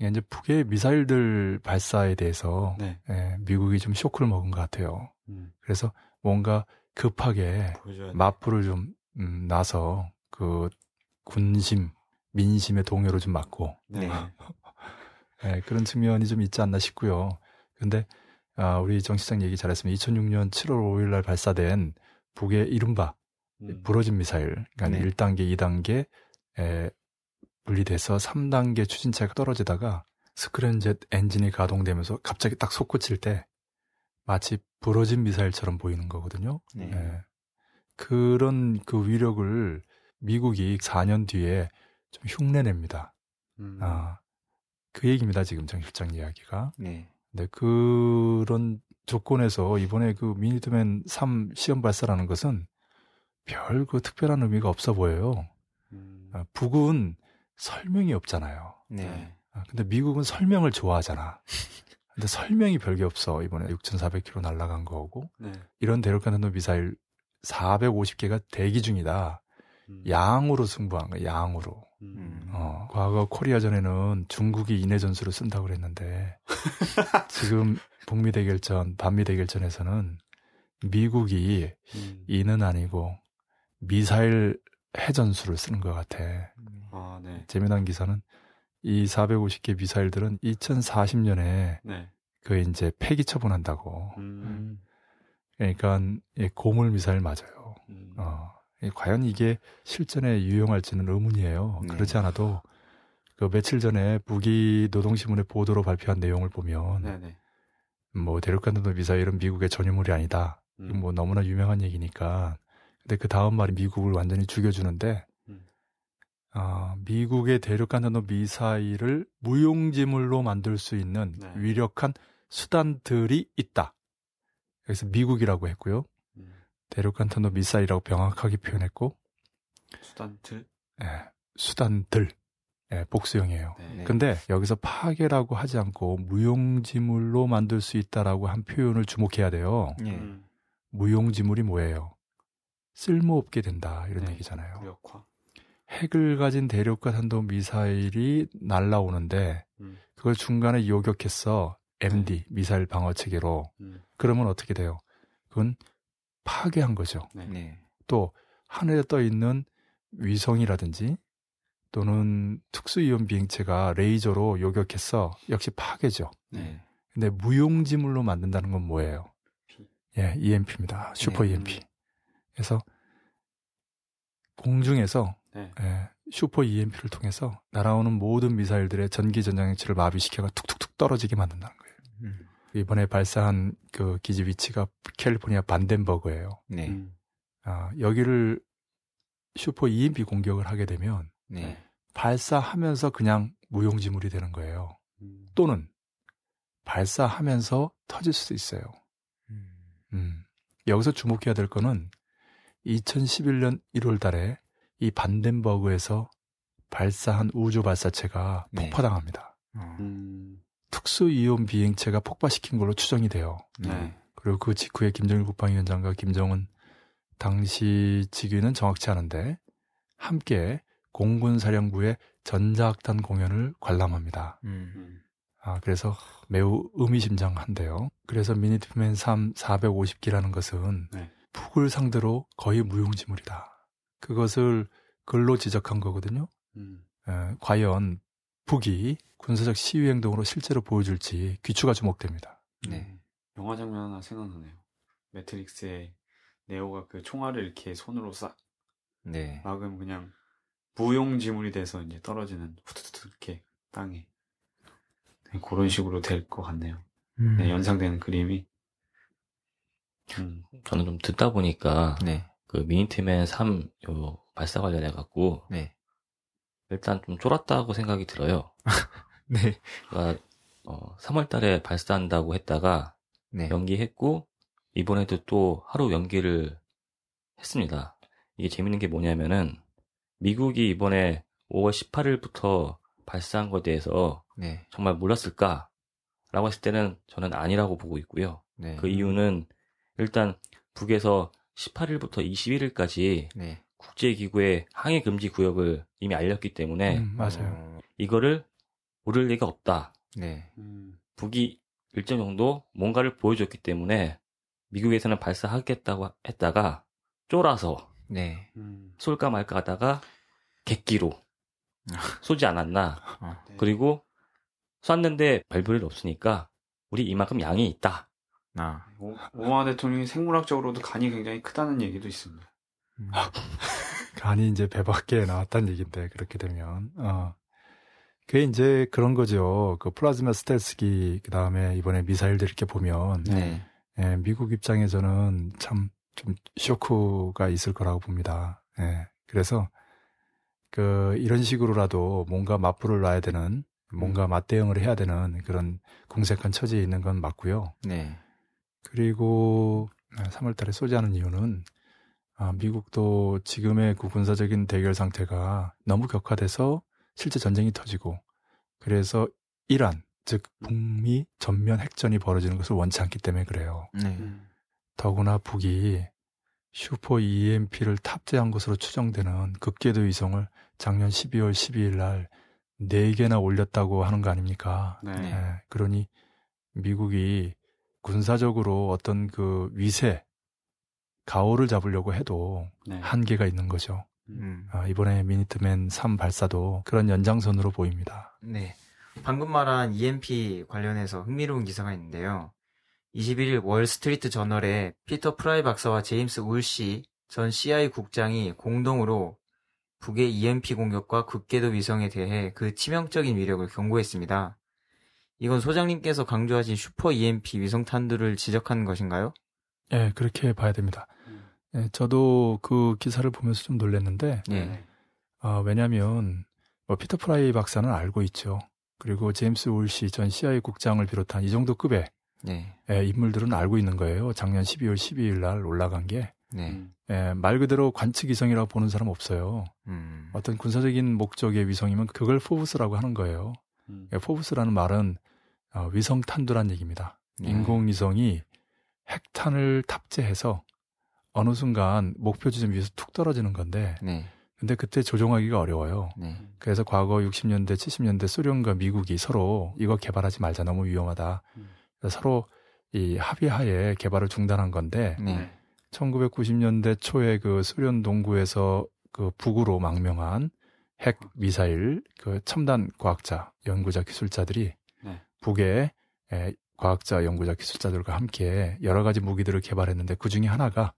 이제 북의 미사일들 발사에 대해서 네. 예, 미국이 좀 쇼크를 먹은 것 같아요. 음. 그래서 뭔가 급하게 맞불을 좀 음, 나서 그 군심, 민심의 동요를 좀 맞고 네. 네, <laughs> 그런 측면이 좀 있지 않나 싶고요. 근데 아, 우리 정 시장 얘기 잘했으면 2006년 7월 5일 날 발사된 북의 이른바 음. 부러진 미사일, 그러니까 네. 1단계, 2단계 에 분리돼서 3단계 추진체가 떨어지다가 스크램젯 엔진이 가동되면서 갑자기 딱 솟구칠 때 마치 부러진 미사일처럼 보이는 거거든요. 네. 네. 그런 그 위력을 미국이 4년 뒤에 좀 흉내냅니다. 음. 아, 그 얘기입니다. 지금 정 실장 이야기가. 네. 네, 그런 조건에서 이번에 그 미니트맨 3 시험 발사라는 것은 별 그 특별한 의미가 없어 보여요. 음. 아, 북은 설명이 없잖아요. 네. 아, 근데 미국은 설명을 좋아하잖아. 근데 설명이 별게 없어. 이번에 6,400km 날아간 거고. 네. 이런 대륙간 탄도 미사일 450개가 대기 중이다. 음. 양으로 승부한 거야, 양으로. 음. 어, 과거 코리아 전에는 중국이 인해 전술을 쓴다고 그랬는데, <laughs> 지금 북미 대결전, 반미 대결전에서는 미국이 음. 인은 아니고 미사일 해전술을 쓰는 것 같아. 아, 네. 재미난 기사는 이 450개 미사일들은 2040년에 네. 그 이제 폐기 처분한다고. 음. 그러니까 고물 미사일 맞아요. 음. 어. 과연 이게 실전에 유용할지는 의문이에요. 네. 그렇지 않아도 그 며칠 전에 북이 노동신문의 보도로 발표한 내용을 보면 네네. 뭐 대륙간 탄도 미사일은 미국의 전유물이 아니다. 음. 뭐 너무나 유명한 얘기니까. 근데 그 다음 말이 미국을 완전히 죽여주는데 음. 어, 미국의 대륙간 탄도 미사일을 무용지물로 만들 수 있는 네. 위력한 수단들이 있다. 여기서 미국이라고 했고요. 음. 대륙간 탄도 미사일이라고 명확하게 표현했고 수단들. 네, 수단들. 예, 복수형이에요. 네. 근데 여기서 파괴라고 하지 않고 무용지물로 만들 수 있다라고 한 표현을 주목해야 돼요. 네. 음. 무용지물이 뭐예요? 쓸모없게 된다 이런 네. 얘기잖아요. 무력화. 핵을 가진 대륙과 탄도 미사일이 날라오는데 음. 그걸 중간에 요격했어 MD 네. 미사일 방어 체계로 음. 그러면 어떻게 돼요? 그건 파괴한 거죠. 네. 네. 또 하늘에 떠 있는 위성이라든지 또는 특수이온 비행체가 레이저로 요격해서 역시 파괴죠. 네. 근데 무용지물로 만든다는 건 뭐예요? 예, EMP입니다. 슈퍼 네. EMP. 그래서 공중에서 네. 예, 슈퍼 EMP를 통해서 날아오는 모든 미사일들의 전기 전장치를 마비시켜가 툭툭툭 떨어지게 만든다는 거예요. 음. 이번에 발사한 그 기지 위치가 캘리포니아 반덴버그예요. 네. 음. 아, 여기를 슈퍼 EMP 공격을 하게 되면 네. 발사하면서 그냥 무용지물이 되는 거예요. 음. 또는 발사하면서 터질 수도 있어요. 음. 음. 여기서 주목해야 될 거는 2011년 1월 달에 이 반덴버그에서 발사한 우주 발사체가 네. 폭파당합니다. 어. 음. 특수 이온 비행체가 폭파시킨 걸로 추정이 돼요. 네. 그리고 그 직후에 김정일 국방위원장과 김정은 당시 직위는 정확치 않은데 함께 공군사령부의 전자악단 공연을 관람합니다. 음. 아, 그래서 매우 의미심장한데요. 그래서 미니트맨 3 450기라는 것은 네. 북을 상대로 거의 무용지물이다. 그것을 글로 지적한 거거든요. 음. 에, 과연 북이 군사적 시위 행동으로 실제로 보여줄지 귀추가 주목됩니다. 네. 음. 영화 장면 하나 생각나네요. 매트릭스의 네오가 그 총알을 이렇게 손으로 싹 네. 막으면 그냥 무용지물이 돼서 이제 떨어지는 후두두두 이렇게 땅에 네, 그런 식으로 될 것 같네요. 음. 네, 연상되는 그림이. 음. 저는 좀 듣다 보니까 네. 그 미니트맨 3 요 발사 관련해 갖고 네. 일단 좀 쫄았다고 생각이 들어요. <laughs> 네. 그러니까 어, 3월달에 발사한다고 했다가 네. 연기했고 이번에도 또 하루 연기를 했습니다. 이게 재밌는 게 뭐냐면은 미국이 이번에 5월 18일부터 발사한 것에 대해서 네. 정말 몰랐을까? 라고 했을 때는 저는 아니라고 보고 있고요. 네. 그 이유는 일단 북에서 18일부터 21일까지 네. 국제기구의 항해 금지 구역을 이미 알렸기 때문에 음, 맞아요. 이거를 모를 리가 없다. 네. 음. 북이 일정 정도 뭔가를 보여줬기 때문에 미국에서는 발사하겠다고 했다가 쫄아서 네. 음. 쏠까 말까 하다가 객기로 <laughs> 쏘지 않았나. 어. 네. 그리고 쐈는데 발별이 없으니까 우리 이만큼 양이 있다. 아. 오바마 대통령이 생물학적으로도 간이 굉장히 크다는 얘기도 있습니다. 음. <laughs> 간이 이제 배 밖에 나왔다는 얘기인데 그렇게 되면 어. 그게 이제 그런 거죠. 그 플라즈마 스텔스기 그 다음에 이번에 미사일들 이렇게 보면 네. 예, 미국 입장에서는 참 좀 쇼크가 있을 거라고 봅니다. 예. 그래서 그 이런 식으로라도 뭔가 맞불을 놔야 되는 뭔가 음. 맞대응을 해야 되는 그런 궁색한 처지에 있는 건 맞고요. 네. 그리고 3월 달에 쏘지 않은 이유는 아, 미국도 지금의 그 군사적인 대결 상태가 너무 격화돼서 실제 전쟁이 터지고 그래서 이란 즉 북미 전면 핵전이 벌어지는 것을 원치 않기 때문에 그래요. 네. 음. 더구나 북이 슈퍼 EMP를 탑재한 것으로 추정되는 극궤도 위성을 작년 12월 12일 날 4개나 올렸다고 하는 거 아닙니까? 네. 네. 그러니 미국이 군사적으로 어떤 그 위세, 가오를 잡으려고 해도 네. 한계가 있는 거죠. 음. 아, 이번에 미니트맨 3 발사도 그런 연장선으로 보입니다. 네. 방금 말한 EMP 관련해서 흥미로운 기사가 있는데요. 21일 월스트리트 저널에 피터 프라이 박사와 제임스 울시 전 CIA 국장이 공동으로 북의 EMP 공격과 극궤도 위성에 대해 그 치명적인 위력을 경고했습니다. 이건 소장님께서 강조하신 슈퍼 EMP 위성 탄두를 지적한 것인가요? 예, 네, 그렇게 봐야 됩니다. 네, 저도 그 기사를 보면서 좀 놀랐는데, 네. 어, 왜냐하면 뭐 피터 프라이 박사는 알고 있죠. 그리고 제임스 울시 전 CIA 국장을 비롯한 이 정도 급의 네. 예, 인물들은 알고 있는 거예요. 작년 12월 12일 날 올라간 게. 네. 예, 말 그대로 관측 위성이라고 보는 사람 없어요. 음. 어떤 군사적인 목적의 위성이면 그걸 FOBS라고 하는 거예요. 음. 예, FOBS라는 말은 어, 위성 탄두란 얘기입니다. 네. 인공위성이 핵탄을 탑재해서 어느 순간 목표 지점 위에서 툭 떨어지는 건데 네. 근데 그때 조종하기가 어려워요. 네. 그래서 과거 60년대, 70년대 소련과 미국이 서로 이거 개발하지 말자 너무 위험하다. 음. 서로 이 합의하에 개발을 중단한 건데 네. 1990년대 초에 그 소련 동구에서 그 북으로 망명한 핵 미사일 그 첨단 과학자 연구자 기술자들이 네. 북의 에, 과학자 연구자 기술자들과 함께 여러 가지 무기들을 개발했는데 그 중에 하나가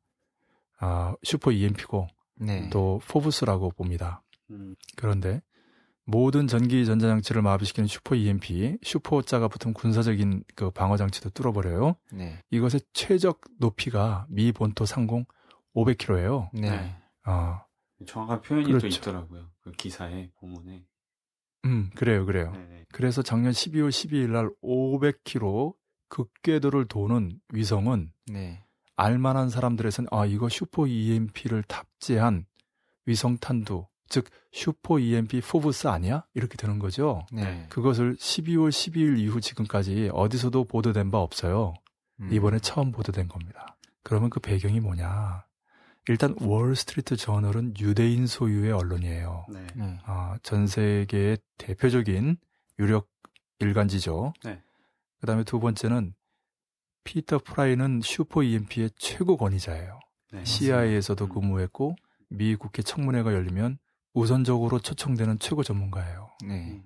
아, 슈퍼 EMP고 네. 또 FOBS라고 봅니다. 음. 그런데 모든 전기 전자 장치를 마비시키는 슈퍼 EMP, 슈퍼자가 붙은 군사적인 그 방어 장치도 뚫어버려요. 네. 이것의 최적 높이가 미 본토 상공 500km예요. 네. 어. 정확한 표현이 그렇죠. 또 있더라고요. 그 기사에 본문에. 음, 그래요, 그래요. 네네. 그래서 작년 12월 12일 날 500km 극궤도를 도는 위성은 네. 알만한 사람들에서는 아 이거 슈퍼 EMP를 탑재한 위성 탄두 즉 슈퍼 EMP FOBS 아니야? 이렇게 되는 거죠. 네. 그것을 12월 12일 이후 지금까지 어디서도 보도된 바 없어요. 음. 이번에 처음 보도된 겁니다. 그러면 그 배경이 뭐냐? 일단 월스트리트 저널은 유대인 소유의 언론이에요. 네. 네. 아, 전 세계의 대표적인 유력 일간지죠. 네. 그다음에 두 번째는 피터 프라이는 슈퍼 EMP의 최고 권위자예요. 네, CIA에서도 음. 근무했고 미 국회 청문회가 열리면 우선적으로 초청되는 최고 전문가예요. 네.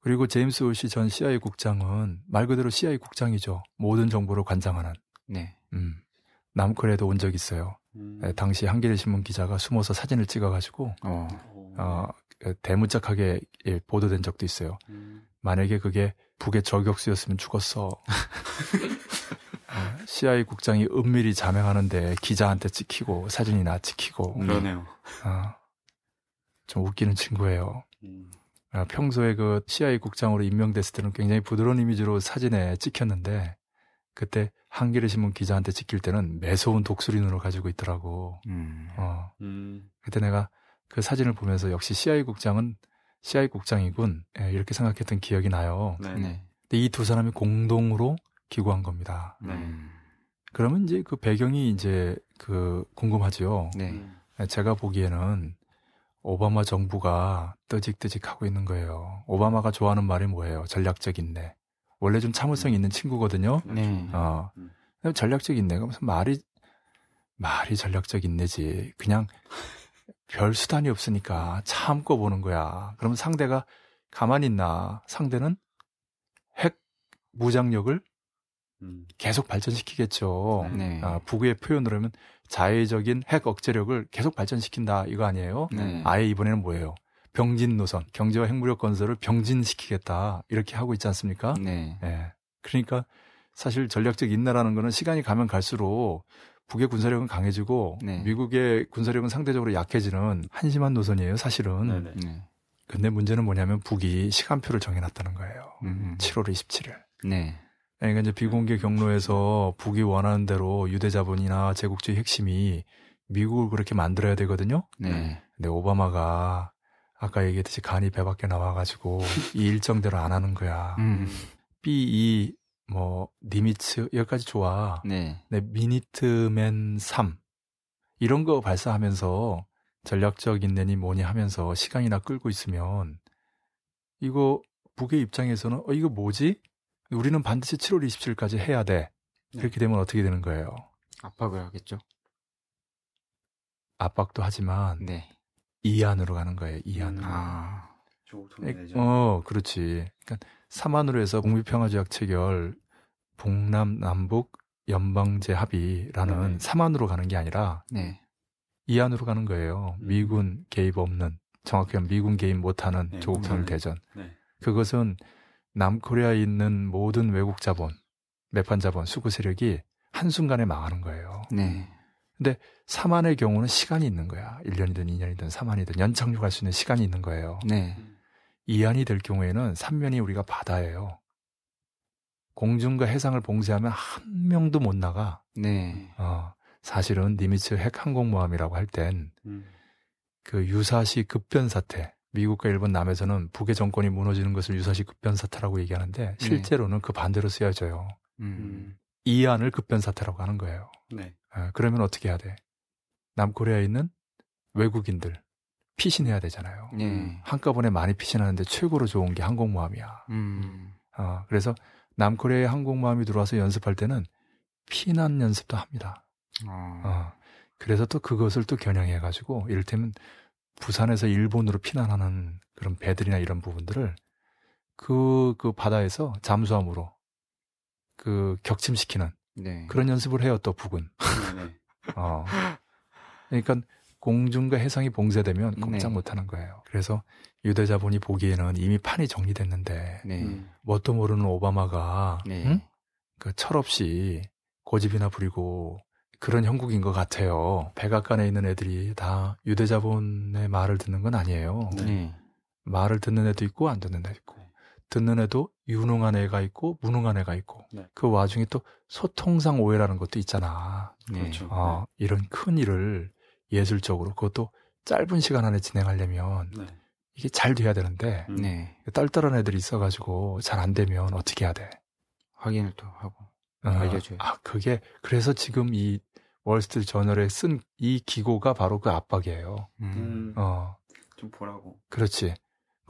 그리고 제임스 울시 전 CIA 국장은 말 그대로 CIA 국장이죠. 모든 정보를 관장하는. 네. 음. 남코리아에도 온 적 있어요. 음. 네, 당시 한겨레 신문 기자가 숨어서 사진을 찍어가지고 어, 어 대문짝하게 예, 보도된 적도 있어요. 음. 만약에 그게 북의 저격수였으면 죽었어. <laughs> CIA 국장이 은밀히 자명하는데 기자한테 찍히고 사진이나 찍히고. 그러네요. 어, 좀 웃기는 친구예요. 음. 어, 평소에 그 CIA 국장으로 임명됐을 때는 굉장히 부드러운 이미지로 사진에 찍혔는데 그때 한겨레 신문 기자한테 찍힐 때는 매서운 독수리 눈을 가지고 있더라고. 음. 어. 음. 그때 내가 그 사진을 보면서 역시 CIA 국장은 CIA 국장이군 예, 이렇게 생각했던 기억이 나요. 네. 네. 근데 이 두 사람이 공동으로 기고한 겁니다. 네. 음. 그러면 이제 그 배경이 이제 그 궁금하지요. 네. 예, 제가 보기에는 오바마 정부가 뜨직뜨직 하고 있는 거예요. 오바마가 좋아하는 말이 뭐예요? 전략적 인내. 원래 좀 참을성 있는 친구거든요. 네. 어. 음. 전략적 인내가 무슨 말이 말이 전략적 인내지. 그냥 별 수단이 없으니까 참고 보는 거야. 그러면 상대가 가만히 있나? 상대는 핵 무장력을 음. 계속 발전시키겠죠. 네. 아, 북의 표현으로 하면 자의적인 핵 억제력을 계속 발전시킨다 이거 아니에요? 네. 아예 이번에는 뭐예요? 병진 노선, 경제와 핵무력 건설을 병진시키겠다 이렇게 하고 있지 않습니까? 네. 네. 그러니까 사실 전략적 인내라는 거는 시간이 가면 갈수록 북의 군사력은 강해지고 네. 미국의 군사력은 상대적으로 약해지는 한심한 노선이에요, 사실은. 네네. 네. 근데 문제는 뭐냐면 북이 시간표를 정해놨다는 거예요. 음. 7월 27일. 네. 그러니까 이제 비공개 경로에서 북이 원하는 대로 유대 자본이나 제국주의 핵심이 미국을 그렇게 만들어야 되거든요. 네. 근데 오바마가 아까 얘기했듯이 간이 배 밖에 나와가지고 <laughs> 이 일정대로 안 하는 거야. 음. B2 뭐 니미츠 여기까지 좋아. 네. 네 미니트맨 3 이런 거 발사하면서 전략적 인내니 뭐니 하면서 시간이나 끌고 있으면 이거 북의 입장에서는 어 이거 뭐지? 우리는 반드시 7월 27일까지 해야 돼. 네. 그렇게 되면 어떻게 되는 거예요? 압박을 하겠죠. 압박도 하지만 네. 이 안으로 가는 거예요. 이 안으로. 음. 아. 어, 그렇지. 그러니까 사만으로 해서 국미평화조약 체결 북남 남북 연방제 합의라는 네. 사만으로 가는 게 아니라 네. 이안으로 가는 거예요. 음. 미군 개입 없는 정확히 는 미군 개입 못하는 네, 조국 통일 대전. 네. 그것은 남코리아에 있는 모든 외국 자본, 매판 자본, 수구 세력이 한순간에 망하는 거예요. 네. 근데 사만의 경우는 시간이 있는 거야. 1년이든 2년이든 3만이든 연착륙 할 수 있는 시간이 있는 거예요. 네. 이안이 될 경우에는 삼면이 우리가 바다예요. 공중과 해상을 봉쇄하면 한 명도 못 나가. 네. 어, 사실은 니미츠 핵 항공모함이라고 할 땐그 음. 유사시 급변 사태, 미국과 일본 남에서는 북의 정권이 무너지는 것을 유사시 급변 사태라고 얘기하는데 네. 실제로는 네. 그 반대로 쓰여져요. 음. 이안을 급변 사태라고 하는 거예요. 네. 어, 그러면 어떻게 해야 돼? 남코리아에 있는 외국인들 피신해야 되잖아요. 네. 한꺼번에 많이 피신하는데 최고로 좋은 게 항공모함이야. 음. 어, 그래서 남코리아에 항공모함이 들어와서 연습할 때는 피난 연습도 합니다. 어. 어. 그래서 또 그것을 또 겨냥해가지고 이를테면 부산에서 일본으로 피난하는 그런 배들이나 이런 부분들을 그, 그 바다에서 잠수함으로 그 격침시키는 네. 그런 연습을 해요, 또 북은. 네, 네. <laughs> 어. 그러니까 공중과 해상이 봉쇄되면 꼼짝 네. 못 하는 거예요. 그래서 유대 자본이 보기에는 이미 판이 정리됐는데. 뭣도 모르는 오바마가, 네. 응? 그 철없이 고집이나 부리고 그런 형국인 것 같아요. 백악관에 있는 애들이 다 유대 자본의 말을 듣는 건 아니에요. 네. 말을 듣는 애도 있고 안 듣는 애도 있고 듣는 애도 유능한 애가 있고 무능한 애가 있고 네. 그 와중에 또 소통상 오해라는 것도 있잖아. 네. 그렇죠. 어, 네. 이런 큰 일을 예술적으로 그것도 짧은 시간 안에 진행하려면 네. 이게 잘 돼야 되는데 음. 네. 딸딸한 애들이 있어가지고 잘 안 되면 어떻게 해야 돼? 확인을 또 하고 어, 알려줘요. 아 그게 그래서 지금 이 월스트리트 저널에 쓴 이 기고가 바로 그 압박이에요. 음. 어. 좀 보라고. 그렇지.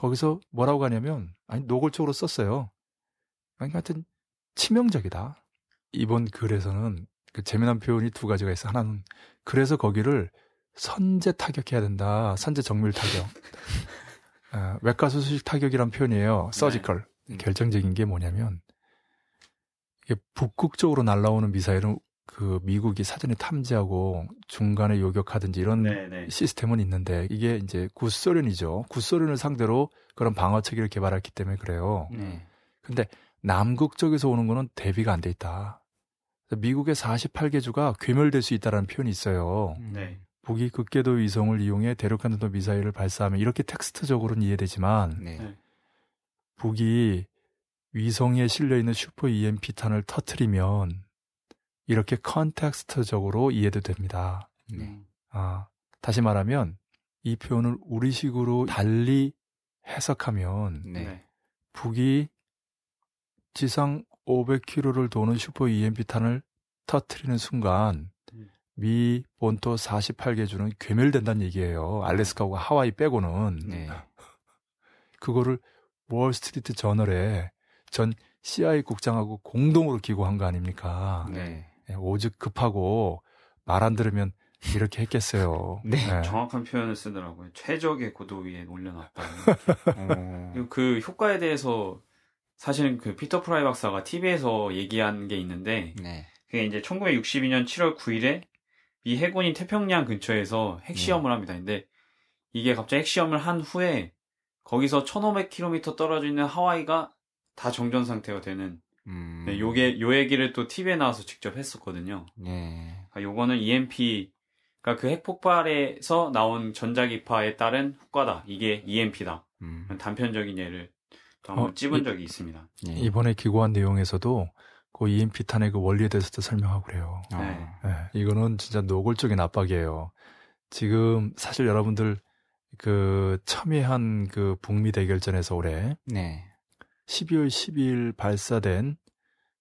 거기서 뭐라고 하냐면, 아니, 노골적으로 썼어요. 아니, 하여튼, 치명적이다. 이번 글에서는 그 재미난 표현이 두 가지가 있어. 하나는, 그래서 거기를 선제 타격해야 된다. 선제 정밀 타격. <laughs> 아, 외과 수술 타격이란 표현이에요. 서지컬. 네. 결정적인 게 뭐냐면, 북극 쪽으로 날라오는 미사일은 그 미국이 사전에 탐지하고 중간에 요격하든지 이런 네네. 네. 시스템은 있는데 이게 이제 구소련이죠. 구소련을 상대로 그런 방어 체계를 개발했기 때문에 그래요. 네. 근데 남극 쪽에서 오는 거는 대비가 안 돼 있다. 미국의 48개 주가 괴멸될 수 있다라는 표현이 있어요. 음. 네. 북이 극궤도 위성을 이용해 대륙간도 미사일을 발사하면 이렇게 텍스트적으로는 이해되지만 네. 네. 북이 위성에 실려 있는 슈퍼 EMP탄을 터트리면 이렇게 컨텍스트적으로 이해도 됩니다. 네. 아, 다시 말하면 이 표현을 우리식으로 달리 해석하면 네. 북이 지상 500km를 도는 슈퍼 EMP탄을 터트리는 순간 음. 미 본토 48개 주는 괴멸된다는 얘기예요. 알래스카와 하와이 빼고는 네. <laughs> 그거를 월스트리트 저널에 전 CIA 국장하고 공동으로 기고한 거 아닙니까? 네. 예, 오죽 급하고 말 안 들으면 이렇게 했겠어요. <laughs> 네. 네. 정확한 표현을 쓰더라고요. 최적의 고도 위에 올려놨다. <laughs> 어. 그 효과에 대해서 사실은 그 피터 프라이 박사가 TV에서 얘기한 게 있는데, 네. 그게 이제 1962년 7월 9일에 미 해군이 태평양 근처에서 핵시험을 네. 합니다. 근데 이게 갑자기 핵시험을 한 후에 거기서 1500km 떨어져 있는 하와이가 다 정전 상태가 되는 음. 네, 요게 요 얘기를 또 TV에 나와서 직접 했었거든요. 네. 그러니까 요거는 EMP 그러니까 그 핵폭발에서 나온 전자기파에 따른 효과다. 이게 EMP다. 음. 단편적인 예를 한번 어, 찝은 이, 적이 있습니다. 네. 이번에 기고한 내용에서도 그 EMP 탄의 그 원리에 대해서도 설명하고 그래요. 네. 네. 이거는 진짜 노골적인 압박이에요. 지금 사실 여러분들 그 첨예한 그 북미 대결전에서 올해 네. 12월 10일 발사된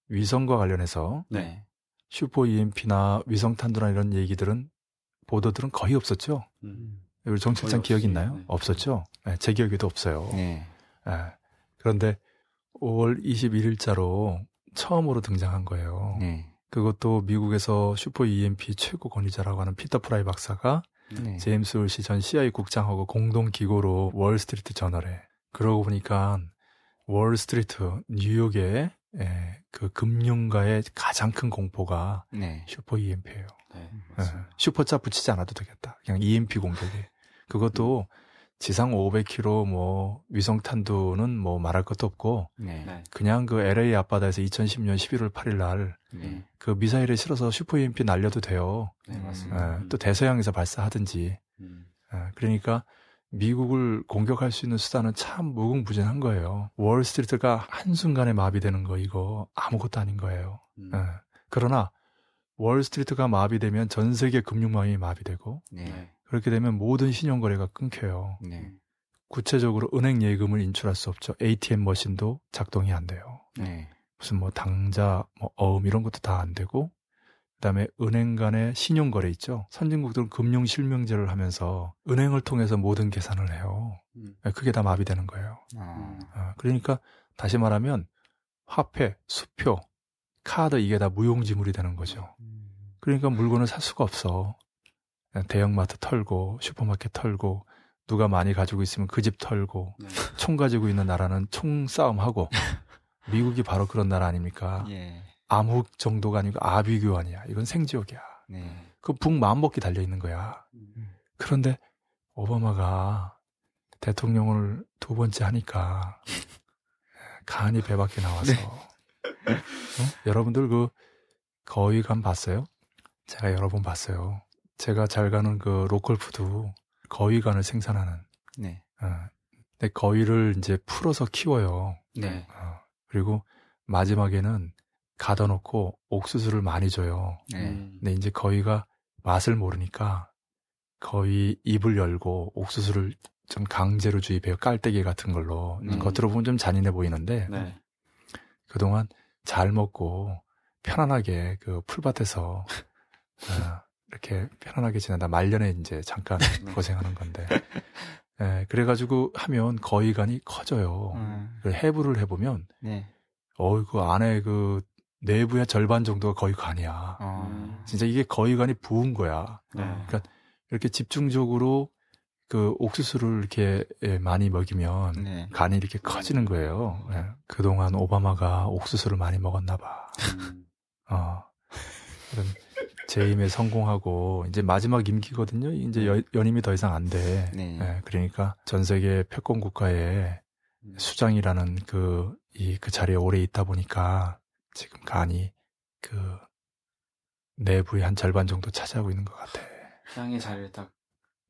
위성과 관련해서 네. 슈퍼 EMP나 위성 탄두나 이런 얘기들은 보도들은 거의 없었죠. 음. 우리 정실장 기억 있나요? 네. 없었죠. 네, 제 기억에도 없어요. 네. 네. 그런데 5월 21일자로 처음으로 등장한 거예요. 네. 그것도 미국에서 슈퍼 EMP 최고 권위자라고 하는 피터 프라이 박사가 네. 제임스 울시 전 CIA 국장하고 공동 기고로 월스트리트 저널에 그러고 보니까 월스트리트 뉴욕에 예, 그 금융가의 가장 큰 공포가 네. 슈퍼 EMP예요. 네, 예, 슈퍼자 붙이지 않아도 되겠다. 그냥 EMP 공격이. 그것도 음. 지상 500km 뭐 위성 탄두는 뭐 말할 것도 없고 네. 네. 그냥 그 LA 앞바다에서 2010년 11월 8일 날그 네. 미사일에 실어서 슈퍼 EMP 날려도 돼요. 네, 맞습니다. 예, 또 대서양에서 발사하든지. 음. 예, 그러니까 미국을 공격할 수 있는 수단은 참 무궁무진한 거예요. 월스트리트가 한순간에 마비되는 거 이거 아무것도 아닌 거예요. 음. 예. 그러나 월스트리트가 마비되면 전 세계 금융망이 마비되고 네. 그렇게 되면 모든 신용거래가 끊겨요. 네. 구체적으로 은행 예금을 인출할 수 없죠. ATM 머신도 작동이 안 돼요. 네. 무슨 뭐 당자, 뭐 어음 이런 것도 다 안 되고 그다음에 은행 간의 신용 거래 있죠. 선진국들은 금융 실명제를 하면서 은행을 통해서 모든 계산을 해요. 음. 네, 그게 다 마비되는 거예요. 아. 어, 그러니까 다시 말하면 화폐, 수표, 카드 이게 다 무용지물이 되는 거죠. 음. 그러니까 물건을 살 수가 없어. 대형마트 털고 슈퍼마켓 털고 누가 많이 가지고 있으면 그 집 털고 네. 총 가지고 있는 나라는 총 싸움하고 <laughs> 미국이 바로 그런 나라 아닙니까? 예. 암흑 정도가 아니고 아비규환이야. 이건 생지옥이야. 네. 그 북 마음먹기 달려 있는 거야. 음. 그런데 오바마가 대통령을 두 번째 하니까 간이 배 밖에 나와서 네. 어? 여러분들 그 거위간 봤어요? 제가 여러 번 봤어요. 제가 잘 가는 그 로컬 푸드 거위간을 생산하는. 네. 어. 근데 거위를 이제 풀어서 키워요. 네. 어. 그리고 마지막에는 가둬놓고 옥수수를 많이 줘요. 네. 근데 이제 거위가 맛을 모르니까 거의 입을 열고 옥수수를 좀 강제로 주입해요. 깔때기 같은 걸로. 음. 겉으로 보면 좀 잔인해 보이는데 네. 그동안 잘 먹고 편안하게 그 풀밭에서 어, 이렇게 편안하게 지내다 말년에 이제 잠깐 <laughs> 네. 고생하는 건데. 예, 그래가지고 하면 거위간이 커져요. 음. 해부를 해보면, 네. 어이, 그 안에 그 내부의 절반 정도가 거의 간이야. 어. 진짜 이게 거의 간이 부은 거야. 네. 그러니까 이렇게 집중적으로 그 옥수수를 이렇게 예, 많이 먹이면 네. 간이 이렇게 커지는 거예요. 네. 그동안 오바마가 옥수수를 많이 먹었나 봐. 음. 어. 재임에 성공하고 이제 마지막 임기거든요. 이제 여, 연임이 더 이상 안 돼. 네. 네. 그러니까 전 세계 패권 국가에 음. 수장이라는 그, 이, 그 자리에 오래 있다 보니까 지금 간이 그 내부의 한 절반 정도 차지하고 있는 것 같아. 향의 자리를 딱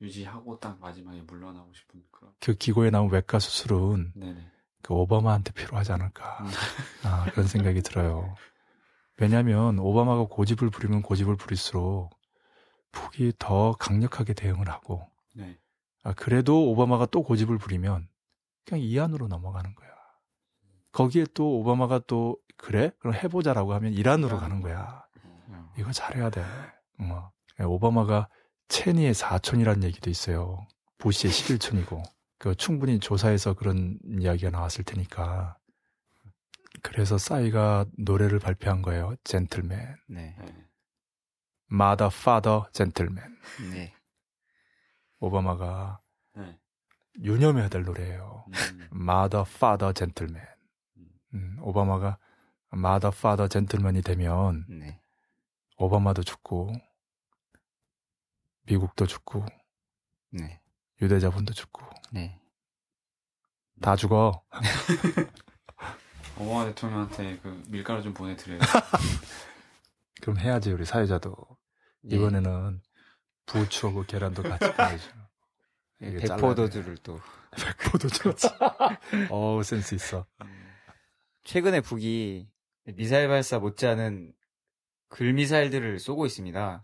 유지하고 딱 마지막에 물러나고 싶은 그런. 그 기고에 나온 외과 수술은 네네. 그 오바마한테 필요하지 않을까. 음. 아, 그런 생각이 들어요. 왜냐하면 오바마가 고집을 부리면 고집을 부릴수록 북이 더 강력하게 대응을 하고. 네. 아, 그래도 오바마가 또 고집을 부리면 그냥 이 안으로 넘어가는 거야. 거기에 또 오바마가 또 그래? 그럼 해보자라고 하면 이란으로 가는 거야. 음. 이거 잘해야 돼. 뭐. 오바마가 체니의 사촌이라는 얘기도 있어요. 부시의 11촌이고. 그 충분히 조사해서 그런 이야기가 나왔을 테니까. 그래서 싸이가 노래를 발표한 거예요. 젠틀맨. 네. Mother father gentleman. 네. 오바마가 네. 유념해야 될 노래예요. Mother father gentleman. 음, 오바마가 mother father gentleman이 되면 네. 오바마도 죽고 미국도 죽고 네. 유대자본도 죽고 네. 다 죽어. <laughs> 오바마 대통령한테 그 밀가루 좀 보내드려요. <laughs> 그럼 해야지 우리 사회자도 예. 이번에는 부추하고 계란도 같이 보내줘. <laughs> 예, 백포도주를 또. 백포도주. 어우 센스 있어. 음. 최근에 북이 미사일 발사 못지않은 글미사일들을 쏘고 있습니다.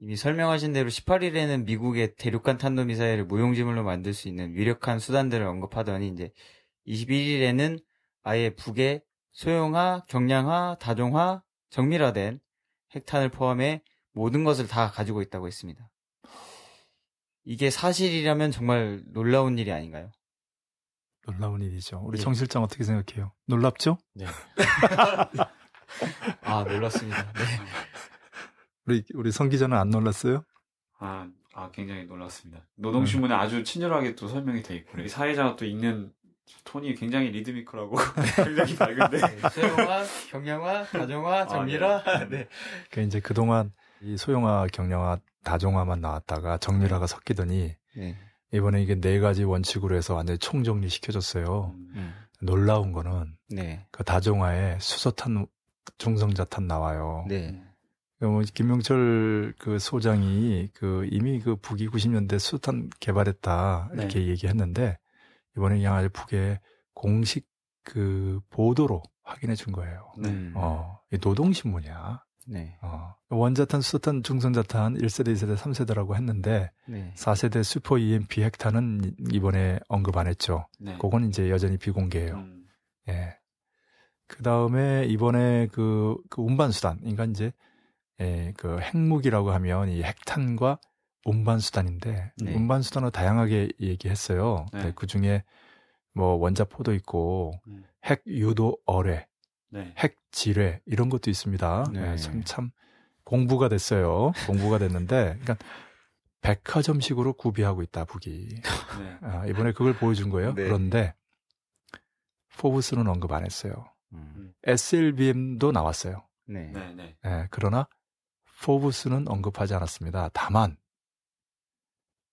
이미 설명하신 대로 18일에는 미국의 대륙간 탄도미사일을 무용지물로 만들 수 있는 위력한 수단들을 언급하더니 이제 21일에는 아예 북의 소형화, 경량화, 다종화, 정밀화된 핵탄을 포함해 모든 것을 다 가지고 있다고 했습니다. 이게 사실이라면 정말 놀라운 일이 아닌가요? 놀라운 일이죠. 우리 예. 정 실장 어떻게 생각해요? 놀랍죠? 네. <laughs> 아, 놀랐습니다. 네. 우리, 우리 성 기자는 안 놀랐어요? 아, 아, 굉장히 놀랐습니다. 노동신문에 음. 아주 친절하게 또 설명이 돼 있고, 우리 사회자가 또 읽는 톤이 굉장히 리드미컬하고 <laughs> 굉장히 밝은데 네, 소영화, 경량화, 다정화, 정밀화. 아, 네. <laughs> 그 이제 그동안 이 소영화, 경량화, 다정화만 나왔다가 정밀화가 섞이더니 네. 이번에 이게 네 가지 원칙으로 해서 완전히 총정리 시켜줬어요. 음. 음. 놀라운 거는 네. 그 다정화에 수소탄, 중성자탄 나와요. 네. 그뭐 김명철 그 소장이 그 이미 그 북이 90년대 수탄 개발했다 이렇게 네. 얘기했는데 이번에 양아지 북에 공식 그 보도로 확인해 준 거예요. 네. 어, 노동신문이야. 네. 어, 원자탄, 수소탄, 중성자탄 1세대, 2세대, 3세대라고 했는데 네. 4세대 슈퍼 EMP 핵탄은 이번에 언급 안 했죠. 네. 그건 이제 여전히 비공개예요. 음. 예. 그 다음에 이번에 그, 그 운반수단, 그러니까 이제 예, 그 핵무기라고 하면 이 핵탄과 운반수단인데 네. 운반수단을 다양하게 얘기했어요. 네. 네, 그 중에 뭐 원자포도 있고 음. 핵 유도 어뢰, 네. 핵 지뢰 이런 것도 있습니다. 네. 네, 참, 참 공부가 됐어요. 공부가 됐는데, 그러니까 백화점식으로 구비하고 있다 북이. 네. 아, 이번에 그걸 보여준 거예요. 그런데 포브스는 언급 안 했어요. 음. SLBM도 나왔어요. 네. 네. 그러나 포브스는 언급하지 않았습니다. 다만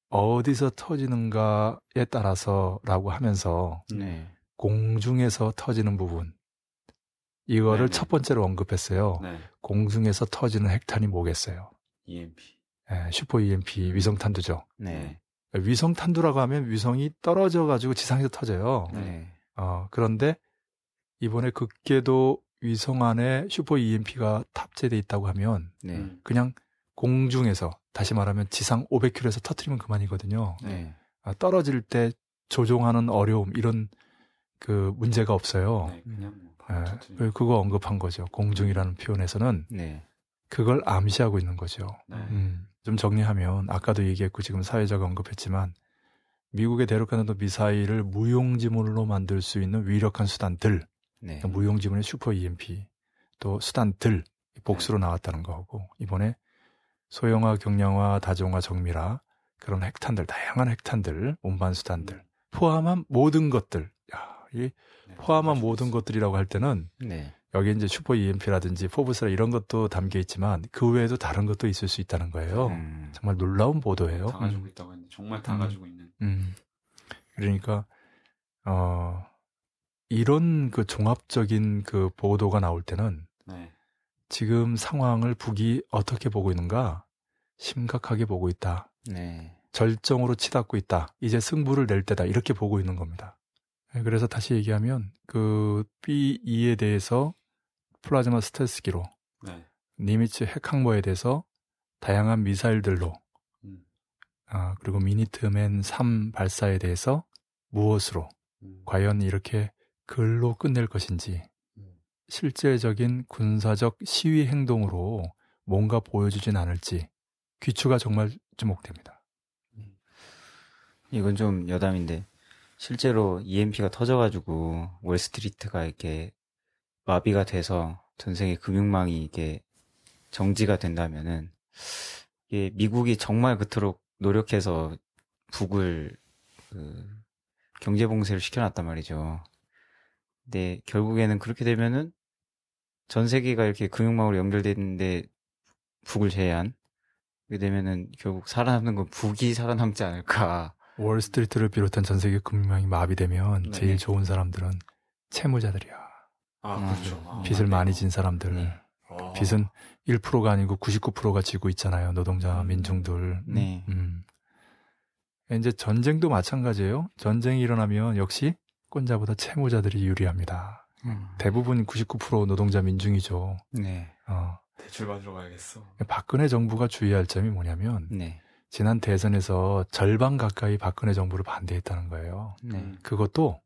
어디서 터지는가에 따라서라고 하면서 네. 공중에서 터지는 부분 이거를 네네. 첫 번째로 언급했어요. 네. 공중에서 터지는 핵탄이 뭐겠어요? EMP. 네, 슈퍼 EMP 위성 탄두죠. 네. 위성 탄두라고 하면 위성이 떨어져 가지고 지상에서 터져요. 네. 어, 그런데 이번에 극계도 위성 안에 슈퍼 EMP가 탑재돼 있다고 하면 네. 음. 그냥 공중에서 다시 말하면 지상 500km에서 터트리면 그만이거든요. 네. 아, 떨어질 때 조종하는 어려움 이런 그 문제가 없어요. 네, 그냥 뭐 네, 그거 언급한 거죠. 공중이라는 표현에서는 네. 그걸 암시하고 있는 거죠. 네. 음, 좀 정리하면 아까도 얘기했고 지금 사회자가 언급했지만 미국의 대륙간탄도 미사일을 무용지물로 만들 수 있는 위력한 수단들 네. 그러니까 무용지물의 슈퍼 EMP 또 수단들 복수로 네. 나왔다는 거고 이번에 소형화, 경량화, 다종화, 정밀화 그런 핵탄들 다양한 핵탄들 운반 수단들 음. 포함한 모든 것들 야, 이 네, 포함한 모든 것들이라고 할 때는 네. 여기 이제 슈퍼 EMP라든지 FOBS라 이런 것도 담겨 있지만 그 외에도 다른 것도 있을 수 있다는 거예요. 음. 정말 놀라운 보도예요. 다 가지고 음. 있다고 했는데 정말 다 음. 가지고 있는. 음. 그러니까 어 이런 그 종합적인 그 보도가 나올 때는 네. 지금 상황을 북이 어떻게 보고 있는가 심각하게 보고 있다. 네. 절정으로 치닫고 있다. 이제 승부를 낼 때다. 이렇게 보고 있는 겁니다. 네, 그래서 다시 얘기하면 그 B2에 대해서 플라즈마 스텔스기로 네. 니미츠 핵항모에 대해서 다양한 미사일들로 음. 아, 그리고 미니트맨 3 발사에 대해서 무엇으로 음. 과연 이렇게 글로 끝낼 것인지 음. 실제적인 군사적 시위 행동으로 뭔가 보여주진 않을지 귀추가 정말 주목됩니다. 음. 이건 좀 여담인데 실제로 EMP가 터져가지고 월스트리트가 이렇게 마비가 돼서 전 세계 금융망이 이게 정지가 된다면은 이게 미국이 정말 그토록 노력해서 북을 그 경제 봉쇄를 시켜놨단 말이죠. 네, 결국에는 그렇게 되면은 전 세계가 이렇게 금융망으로 연결돼 있는데 북을 제외한 그렇게 되면은 결국 살아남는 건 북이 살아남지 않을까. 월스트리트를 비롯한 전 세계 금융망이 마비되면 네. 제일 좋은 사람들은 채무자들이야. 아, 그렇죠. 아, 빚을 맞네요. 많이 진 사람들. 네. 그 빚은 1%가 아니고 99%가 지고 있잖아요. 노동자, 음. 민중들. 네. 음. 이제 전쟁도 마찬가지예요. 전쟁이 일어나면 역시 채권자보다 채무자들이 유리합니다. 음. 대부분 99% 노동자 민중이죠. 네. 어. 대출 받으러 가야겠어. 박근혜 정부가 주의할 점이 뭐냐면 네. 지난 대선에서 절반 가까이 박근혜 정부를 반대했다는 거예요. 네. 음. 그것도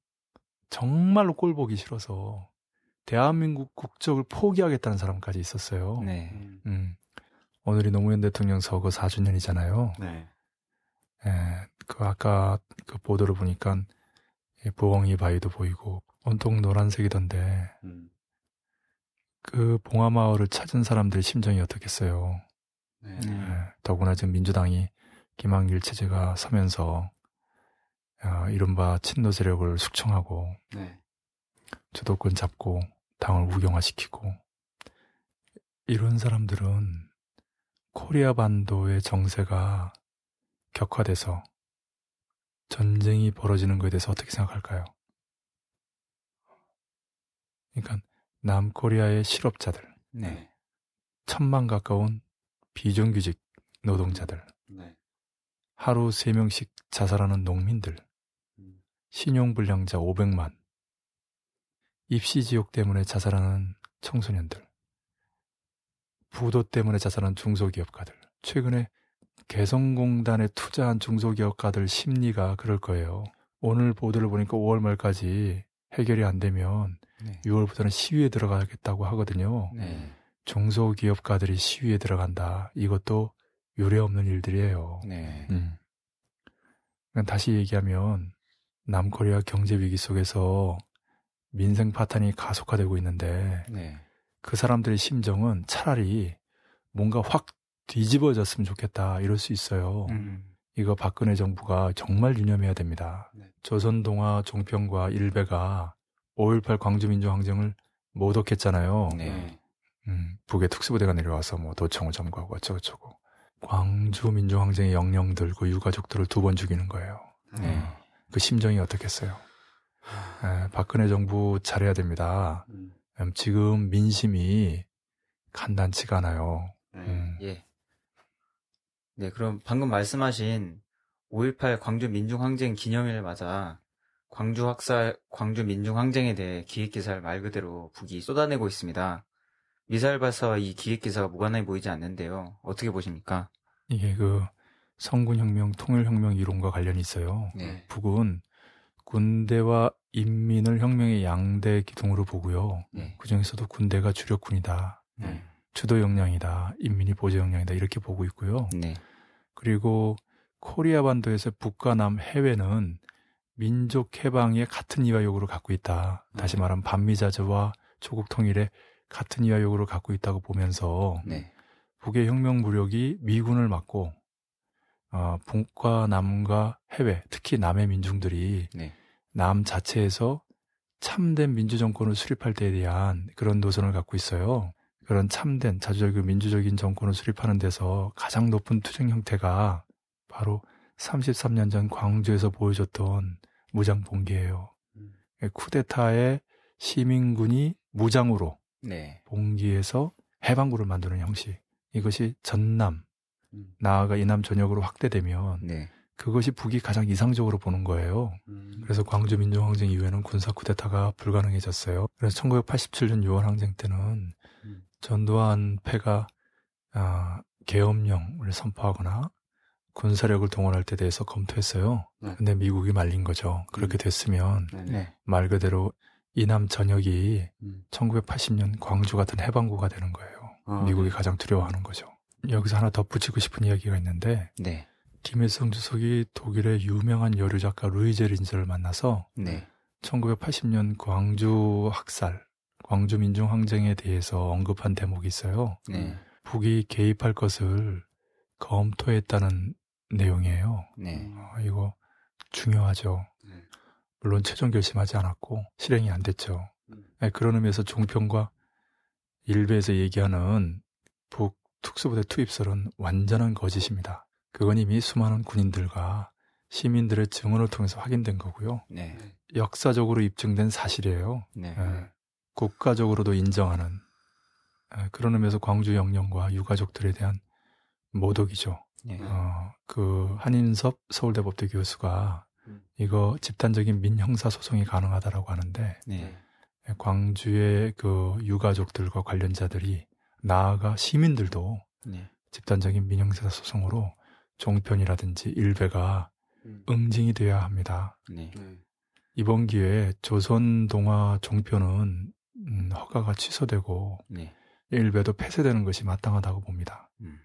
정말로 꼴 보기 싫어서 대한민국 국적을 포기하겠다는 사람까지 있었어요. 네. 음. 음. 오늘이 노무현 대통령 서거 4주년이잖아요. 네. 예, 그 아까 그 보도를 보니까 부엉이 바위도 보이고 온통 노란색이던데 음. 그 봉화마을을 찾은 사람들의 심정이 어떻겠어요. 네. 네. 더구나 지금 민주당이 김한길 체제가 서면서 어, 이른바 친노 세력을 숙청하고 네. 주도권 잡고 당을 우경화시키고 이런 사람들은 코리아 반도의 정세가 격화돼서 전쟁이 벌어지는 것에 대해서 어떻게 생각할까요? 그러니까 남코리아의 실업자들, 네. 천만 가까운 비정규직 노동자들, 네. 하루 3명씩 자살하는 농민들, 음. 신용불량자 500만, 입시지옥 때문에 자살하는 청소년들, 부도 때문에 자살한 중소기업가들, 최근에 개성공단에 투자한 중소기업가들 심리가 그럴 거예요. 오늘 보도를 보니까 5월 말까지 해결이 안 되면 네. 6월부터는 시위에 들어가겠다고 하거든요. 네. 중소기업가들이 시위에 들어간다. 이것도 유례 없는 일들이에요. 네. 음. 다시 얘기하면 남코리아 경제 위기 속에서 민생 파탄이 가속화되고 있는데 네. 그 사람들의 심정은 차라리 뭔가 확 뒤집어졌으면 좋겠다 이럴 수 있어요. 음. 이거 박근혜 정부가 정말 유념해야 됩니다. 네. 조선동화 종평과 일베가 5.18 광주민주항쟁을 모독했잖아요. 네. 음, 북의 특수부대가 내려와서 뭐 도청을 점거하고 어쩌고저쩌고. 광주 민주항쟁의 영령들, 그 유가족들을 두 번 죽이는 거예요. 네. 그 심정이 어떻겠어요? 네, 박근혜 정부 잘해야 됩니다. 음. 음. 지금 민심이 간단치가 않아요. 네. 음. 예. 네, 그럼 방금 말씀하신 5.18 광주 민중항쟁 기념일 맞아 광주 학살, 광주 민중항쟁에 대해 기획기사를 말 그대로 북이 쏟아내고 있습니다. 미사일 발사와 이 기획 기사가 무관해 보이지 않는데요. 어떻게 보십니까? 이게 그 성군혁명, 통일혁명 이론과 관련이 있어요. 네. 북은 군대와 인민을 혁명의 양대 기둥으로 보고요. 네. 그 중에서도 군대가 주력군이다. 네. 주도 역량이다. 인민이 보조 역량이다. 이렇게 보고 있고요. 네. 그리고 코리아 반도에서 북과 남 해외는 민족 해방의 같은 이와 요구를 갖고 있다. 다시 네. 말하면 반미자주와 조국 통일에 같은 이와 요구를 갖고 있다고 보면서 네. 북의 혁명 무력이 미군을 막고 어, 북과 남과 해외, 특히 남의 민중들이 네. 남 자체에서 참된 민주 정권을 수립할 때에 대한 그런 노선을 갖고 있어요. 그런 참된 자주적이고 민주적인 정권을 수립하는 데서 가장 높은 투쟁 형태가 바로 33년 전 광주에서 보여줬던 무장 봉기예요. 음. 쿠데타의 시민군이 무장으로 네. 봉기해서 해방구를 만드는 형식. 이것이 전남, 음. 나아가 이남 전역으로 확대되면 네. 그것이 북이 가장 이상적으로 보는 거예요. 음. 그래서 광주 민주항쟁 이후에는 군사 쿠데타가 불가능해졌어요. 그래서 1987년 6월 항쟁 때는 음. 전두환 패가 아, 계엄령을 선포하거나 군사력을 동원할 때 대해서 검토했어요. 네. 근데 미국이 말린 거죠. 그렇게 음. 됐으면 네. 네. 말 그대로 이남 전역이 음. 1980년 광주 같은 해방구가 되는 거예요. 아, 미국이 네. 가장 두려워하는 거죠. 여기서 하나 덧붙이고 싶은 이야기가 있는데 네. 김일성 주석이 독일의 유명한 여류 작가 루이제 린즈를 만나서 네. 1980년 광주 학살, 광주 민중 항쟁에 대해서 언급한 대목이 있어요. 네. 북이 개입할 것을 검토했다는 내용이에요. 네. 어, 이거 중요하죠. 네. 물론 최종 결심하지 않았고 실행이 안 됐죠. 음. 네, 그런 의미에서 종평과 일베에서 얘기하는 북 특수부대 투입설은 완전한 거짓입니다. 그건 이미 수많은 군인들과 시민들의 증언을 통해서 확인된 거고요. 네. 역사적으로 입증된 사실이에요. 네. 네. 국가적으로도 인정하는 네, 그런 의미에서 광주 영령과 유가족들에 대한 모독이죠. 네. 어, 그 한인섭 서울대 법대 교수가 음. 이거 집단적인 민형사 소송이 가능하다라고 하는데 네. 광주의 그 유가족들과 관련자들이 나아가 시민들도 네. 집단적인 민형사 소송으로 종편이라든지 일베가 음. 응징이 돼야 합니다. 네. 네. 이번 기회에 조선 동화 종편은 음, 허가가 취소되고 네. 일베도 폐쇄되는 것이 마땅하다고 봅니다. 음.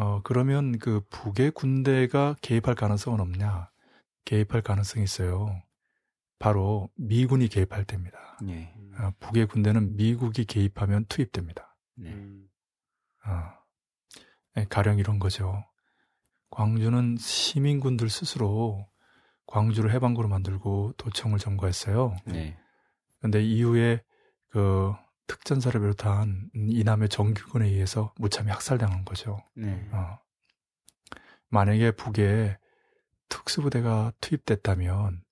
음. 어, 그러면 그 북의 군대가 개입할 가능성은 없냐? 개입할 가능성이 있어요. 바로 미군이 개입할 때입니다. 네. 어, 북의 군대는 미국이 개입하면 투입됩니다. 네. 어, 가령 이런 거죠. 광주는 시민군들 스스로 광주를 해방구로 만들고 도청을 점거했어요. 네. 근데 이후에 그 특전사를 비롯한 이남의 정규군에 의해서 무참히 학살당한 거죠. 네. 어. 만약에 북에 특수부대가 투입됐다면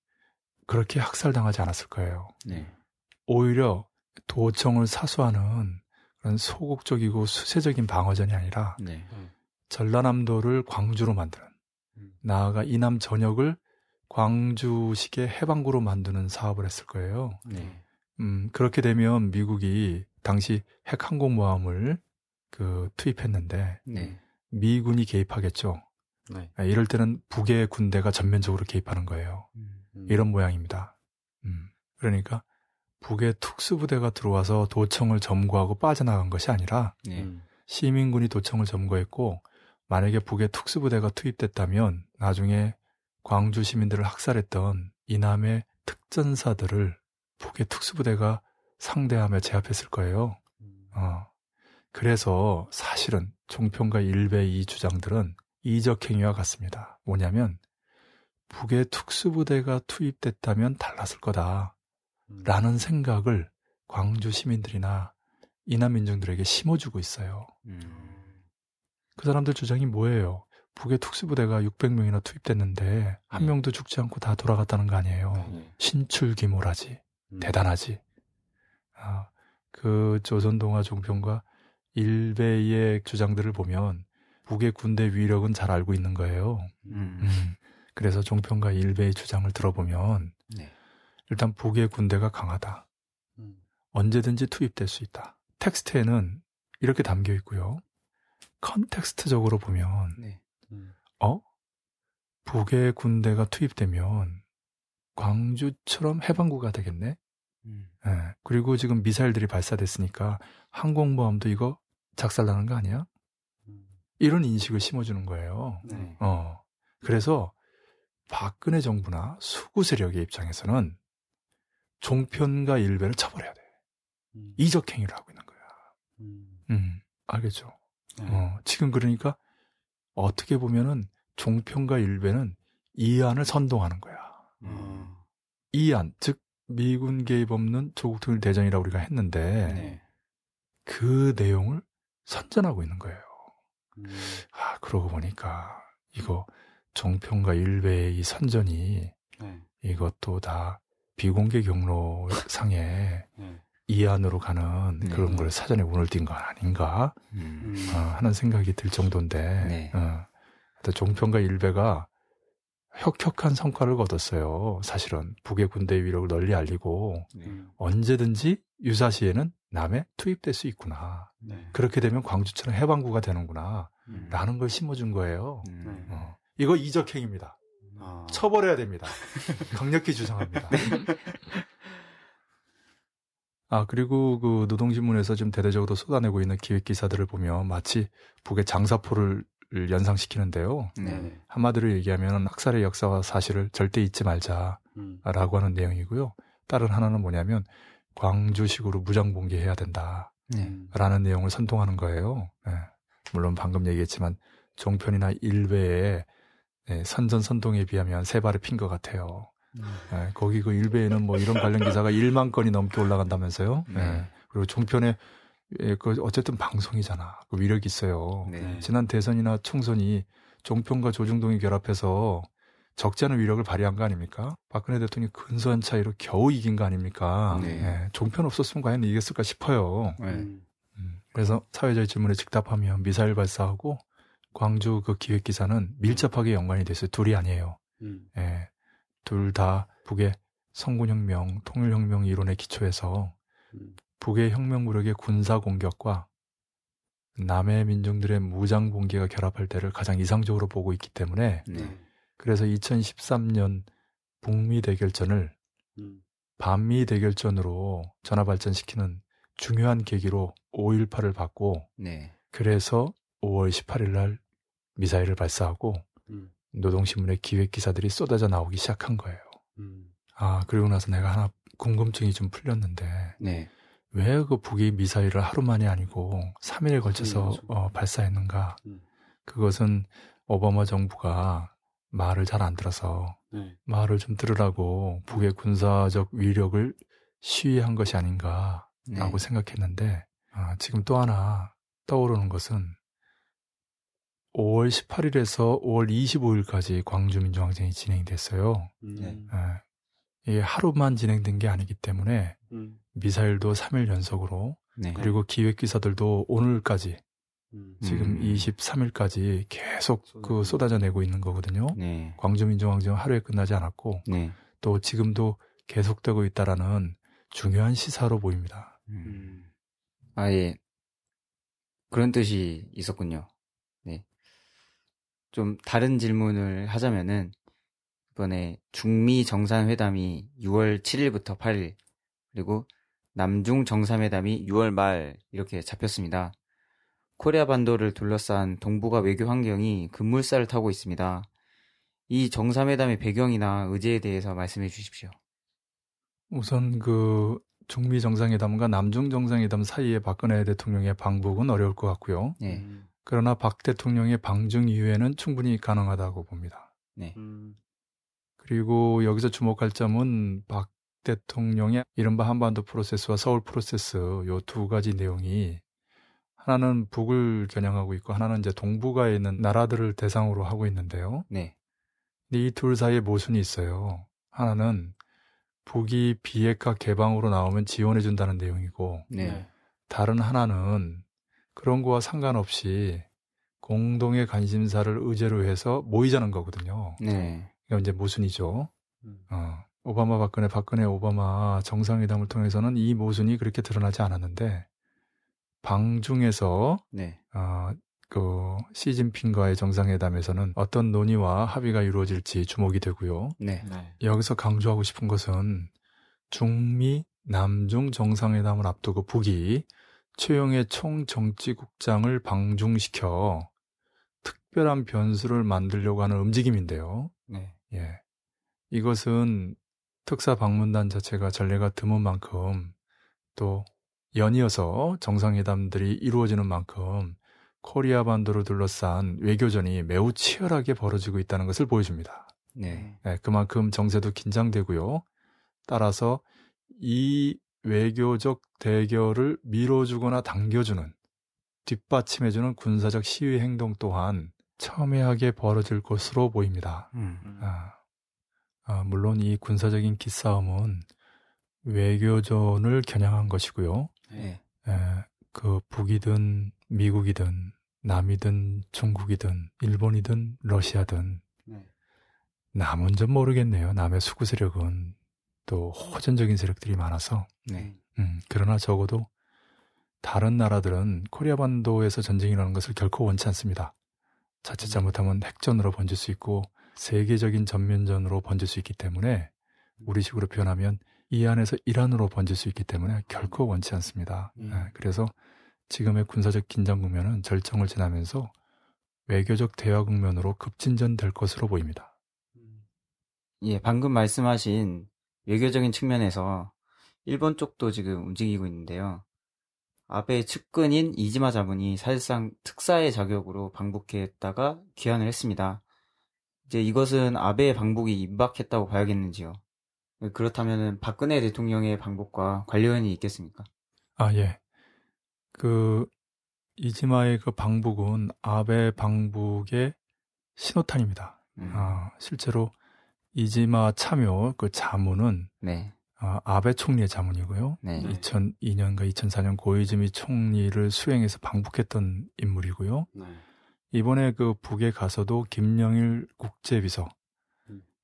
그렇게 학살당하지 않았을 거예요. 네. 오히려 도청을 사수하는 그런 소극적이고 수세적인 방어전이 아니라 네. 전라남도를 광주로 만드는 음. 나아가 이남 전역을 광주식의 해방구로 만드는 사업을 했을 거예요. 네. 음, 그렇게 되면 미국이 당시 핵 항공모함을 그 투입했는데 네. 미군이 개입하겠죠. 네. 아, 이럴 때는 북의 군대가 전면적으로 개입하는 거예요. 음, 음. 이런 모양입니다. 음, 그러니까 북의 특수부대가 들어와서 도청을 점거하고 빠져나간 것이 아니라 네. 시민군이 도청을 점거했고 만약에 북의 특수부대가 투입됐다면 나중에 광주 시민들을 학살했던 이남의 특전사들을 북의 특수부대가 상대하며 제압했을 거예요. 음. 어. 그래서 사실은 종평과 일베 이 주장들은 이적 행위와 같습니다. 뭐냐면 북의 특수부대가 투입됐다면 달랐을 거다. 라는 음. 생각을 광주 시민들이나 이남 민중들에게 심어주고 있어요. 음. 그 사람들 주장이 뭐예요? 북의 특수부대가 600명이나 투입됐는데 한 네. 명도 죽지 않고 다 돌아갔다는 거 아니에요. 네. 신출귀몰하지. 음. 대단하지. 아, 그 조선동화 종편과 일베의 주장들을 보면 북의 군대 위력은 잘 알고 있는 거예요. 음. 음. 그래서 종편과 일베의 주장을 들어보면 네. 일단 북의 군대가 강하다. 음. 언제든지 투입될 수 있다. 텍스트에는 이렇게 담겨 있고요. 컨텍스트적으로 보면 네. 음. 어? 북의 군대가 투입되면 광주처럼 해방구가 되겠네. 음. 네. 그리고 지금 미사일들이 발사됐으니까 항공모함도 이거 작살나는 거 아니야? 음. 이런 인식을 심어주는 거예요. 네. 어. 그래서 박근혜 정부나 수구 세력의 입장에서는 종편과 일베를 쳐버려야 돼. 음. 이적 행위를 하고 있는 거야. 음, 음 알겠죠? 네. 어, 지금 그러니까 어떻게 보면은 종편과 일베는 이안을 선동하는 거야. 음. 이안, 즉 미군 개입 없는 조국 통일 대전이라고 우리가 했는데 네. 그 내용을 선전하고 있는 거예요. 음. 아 그러고 보니까 이거 종편과 일베의 이 선전이 네. 이것도 다 비공개 경로 상에 네. 이안으로 가는 네. 그런 걸 사전에 운을 띈 건 아닌가 음. 어, 하는 생각이 들 정도인데 네. 어, 종편과 일베가 혁혁한 성과를 거뒀어요. 사실은 북의 군대 위력을 널리 알리고 네. 언제든지 유사시에는 남에 투입될 수 있구나. 네. 그렇게 되면 광주처럼 해방구가 되는구나. 음. 라는 걸 심어준 거예요. 음. 어. 이거 이적행입니다. 아. 처벌해야 됩니다. 강력히 주장합니다. <laughs> 네. 아, 그리고 그 노동신문에서 지금 대대적으로 쏟아내고 있는 기획 기사들을 보면 마치 북의 장사포를 연상시키는데요. 네. 한마디로 얘기하면 학살의 역사와 사실을 절대 잊지 말자라고 음. 하는 내용이고요. 다른 하나는 뭐냐면 광주식으로 무장봉기해야 된다라는 네. 내용을 선동하는 거예요. 네. 물론 방금 얘기했지만 종편이나 일베의 네, 선전 선동에 비하면 세 발을 핀 것 같아요. 음. 네, 거기 그 일베에는 뭐 이런 관련 기사가 <laughs> 1만 건이 넘게 올라간다면서요. 네. 그리고 종편에 예, 그 어쨌든 방송이잖아. 그 위력이 있어요. 네. 지난 대선이나 총선이 종편과 조중동이 결합해서 적지 않은 위력을 발휘한 거 아닙니까? 박근혜 대통령이 근소한 차이로 겨우 이긴 거 아닙니까? 네. 예, 종편 없었으면 과연 이겼을까 싶어요. 네. 음. 그래서 사회자의 질문에 즉답하면 미사일 발사하고 광주 그 기획 기사는 밀접하게 연관이 됐어요. 둘이 아니에요. 음. 예, 둘 다 북의 성군혁명, 통일혁명 이론에 기초해서 음. 북의 혁명 무력의 군사 공격과 남의 민중들의 무장 봉기가 결합할 때를 가장 이상적으로 보고 있기 때문에 네. 그래서 2013년 북미 대결전을 음. 반미 대결전으로 전화 발전시키는 중요한 계기로 5.18을 받고 네. 그래서 5월 18일 날 미사일을 발사하고 음. 노동신문의 기획 기사들이 쏟아져 나오기 시작한 거예요. 음. 아 그리고 나서 내가 하나 궁금증이 좀 풀렸는데 네. 왜 그 북이 미사일을 하루 만이 아니고 3일에 걸쳐서 음, 어, 발사했는가? 음. 그것은 오바마 정부가 말을 잘 안 들어서 네. 말을 좀 들으라고 북의 군사적 위력을 시위한 것이 아닌가라고 네. 생각했는데 아, 지금 또 하나 떠오르는 것은 5월 18일에서 5월 25일까지 광주민주항쟁이 진행됐어요. 네. 네. 이게 하루만 진행된 게 아니기 때문에 음. 미사일도 3일 연속으로 네. 그리고 기획 기사들도 오늘까지 음. 지금 23일까지 음. 계속 그 쏟아져 내고 있는 거거든요. 네. 광주 민주항쟁은 하루에 끝나지 않았고 네. 또 지금도 계속되고 있다라는 중요한 시사로 보입니다. 음. 아예 그런 뜻이 있었군요. 네. 좀 다른 질문을 하자면은 이번에 중미 정상회담이 6월 7일부터 8일 그리고 남중 정상회담이 6월 말 이렇게 잡혔습니다. 코리아 반도를 둘러싼 동북아 외교 환경이 급물살을 타고 있습니다. 이 정상회담의 배경이나 의제에 대해서 말씀해 주십시오. 우선 그 중미 정상회담과 남중 정상회담 사이에 박근혜 대통령의 방북은 어려울 것 같고요. 네. 그러나 박 대통령의 방중 이후에는 충분히 가능하다고 봅니다. 네. 그리고 여기서 주목할 점은 박 대통령의 이른바 한반도 프로세스와 서울 프로세스 요 두 가지 내용이 하나는 북을 겨냥하고 있고 하나는 이제 동북아에 있는 나라들을 대상으로 하고 있는데요. 네. 이둘 사이에 모순이 있어요. 하나는 북이 비핵화 개방으로 나오면 지원해 준다는 내용이고 네. 다른 하나는 그런 거와 상관없이 공동의 관심사를 의제로 해서 모이자는 거거든요. 네. 이건 이제 모순이죠. 음. 어, 오바마 박근혜 박근혜 오바마 정상회담을 통해서는 이 모순이 그렇게 드러나지 않았는데 방중에서 네. 어, 그 시진핑과의 정상회담에서는 어떤 논의와 합의가 이루어질지 주목이 되고요. 네. 네. 여기서 강조하고 싶은 것은 중미 남중 정상회담을 앞두고 북이 최영의 총정치국장을 방중시켜 특별한 변수를 만들려고 하는 움직임인데요. 네. 예. 이것은 특사 방문단 자체가 전례가 드문 만큼 또 연이어서 정상회담들이 이루어지는 만큼 코리아 반도를 둘러싼 외교전이 매우 치열하게 벌어지고 있다는 것을 보여줍니다. 네. 네. 그만큼 정세도 긴장되고요. 따라서 이 외교적 대결을 밀어주거나 당겨주는 뒷받침해주는 군사적 시위 행동 또한 첨예하게 벌어질 것으로 보입니다. 음. 아, 아, 물론 이 군사적인 기싸움은 외교전을 겨냥한 것이고요. 네. 에, 그 북이든 미국이든 남이든 중국이든 일본이든 러시아든 네. 남은 좀 모르겠네요. 남의 수구 세력은 또 호전적인 세력들이 많아서. 네. 음, 그러나 적어도 다른 나라들은 코리아 반도에서 전쟁이라는 것을 결코 원치 않습니다. 자칫 음. 잘못하면 핵전으로 번질 수 있고 세계적인 전면전으로 번질 수 있기 때문에 우리식으로 표현하면 이 안에서 이란으로 번질 수 있기 때문에 결코 원치 않습니다. 음. 네, 그래서 지금의 군사적 긴장 국면은 절정을 지나면서 외교적 대화 국면으로 급진전될 것으로 보입니다. 예, 방금 말씀하신 외교적인 측면에서 일본 쪽도 지금 움직이고 있는데요. 아베 측근인 이지마 자문이 사실상 특사의 자격으로 방북했다가 귀환을 했습니다. 이제 이것은 아베의 방북이 임박했다고 봐야겠는지요? 그렇다면 박근혜 대통령의 방법과 관련이 있겠습니까? 아, 예. 그, 이지마의 그 방북은 아베 방북의 신호탄입니다. 음. 아, 실제로 이지마 참여 그 자문은 네. 아, 아베 총리의 자문이고요. 네. 2002년과 2004년 고이즈미 총리를 수행해서 방북했던 인물이고요. 네. 이번에 그 북에 가서도 김영일 국제비서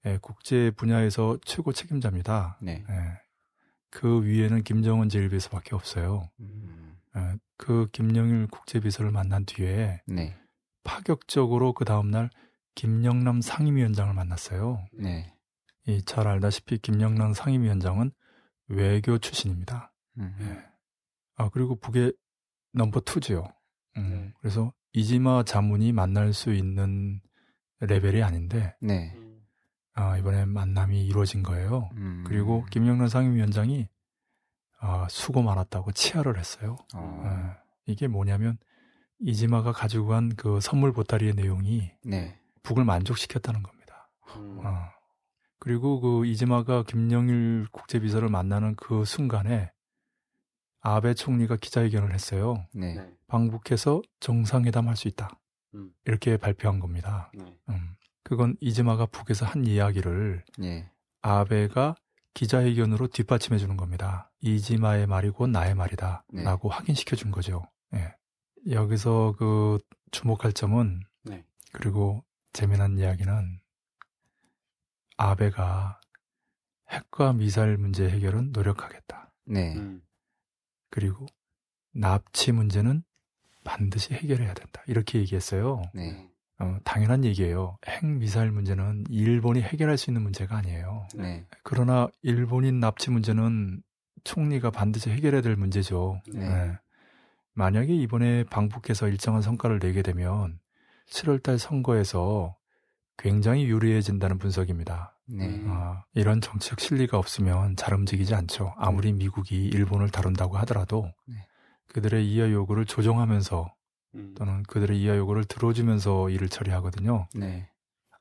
예, 국제 분야에서 최고 책임자입니다. 네. 예, 그 위에는 김정은 제1비서밖에 없어요. 음. 예, 그 김영일 국제비서를 만난 뒤에 네. 파격적으로 그 다음날 김영남 상임위원장을 만났어요. 네. 이 잘 알다시피 김영남 상임위원장은 외교 출신입니다. 음. 예. 아 그리고 북의 넘버 투지요. 음, 네. 그래서 이지마 자문이 만날 수 있는 레벨이 아닌데 네. 아, 이번에 만남이 이루어진 거예요. 음. 그리고 김영란 상임위원장이 아, 수고 많았다고 치하를 했어요. 어. 아, 이게 뭐냐면 이지마가 가지고 간 그 선물 보따리의 내용이 네. 북을 만족시켰다는 겁니다. 음. 어. 그리고 그 이즈마가 김영일 국제비서를 만나는 그 순간에 아베 총리가 기자회견을 했어요. 네. 네. 방북해서 정상회담 할 수 있다. 음. 이렇게 발표한 겁니다. 네. 음. 그건 이즈마가 북에서 한 이야기를 네. 아베가 기자회견으로 뒷받침해 주는 겁니다. 이지마의 말이고 나의 말이다. 네. 라고 확인시켜 준 거죠. 예. 여기서 그 주목할 점은 네. 그리고 재미난 이야기는 아베가 핵과 미사일 문제 해결은 노력하겠다. 네. 음. 그리고 납치 문제는 반드시 해결해야 된다. 이렇게 얘기했어요. 네. 어, 당연한 얘기예요. 핵 미사일 문제는 일본이 해결할 수 있는 문제가 아니에요. 네. 그러나 일본인 납치 문제는 총리가 반드시 해결해야 될 문제죠. 네. 네. 만약에 이번에 방북해서 일정한 성과를 내게 되면 7월달 선거에서 굉장히 유리해진다는 분석입니다. 네. 어, 이런 정치적 실리가 없으면 잘 움직이지 않죠. 아무리 네. 미국이 일본을 다룬다고 하더라도 네. 그들의 이하 요구를 조정하면서 음. 또는 그들의 이하 요구를 들어주면서 일을 처리하거든요. 네.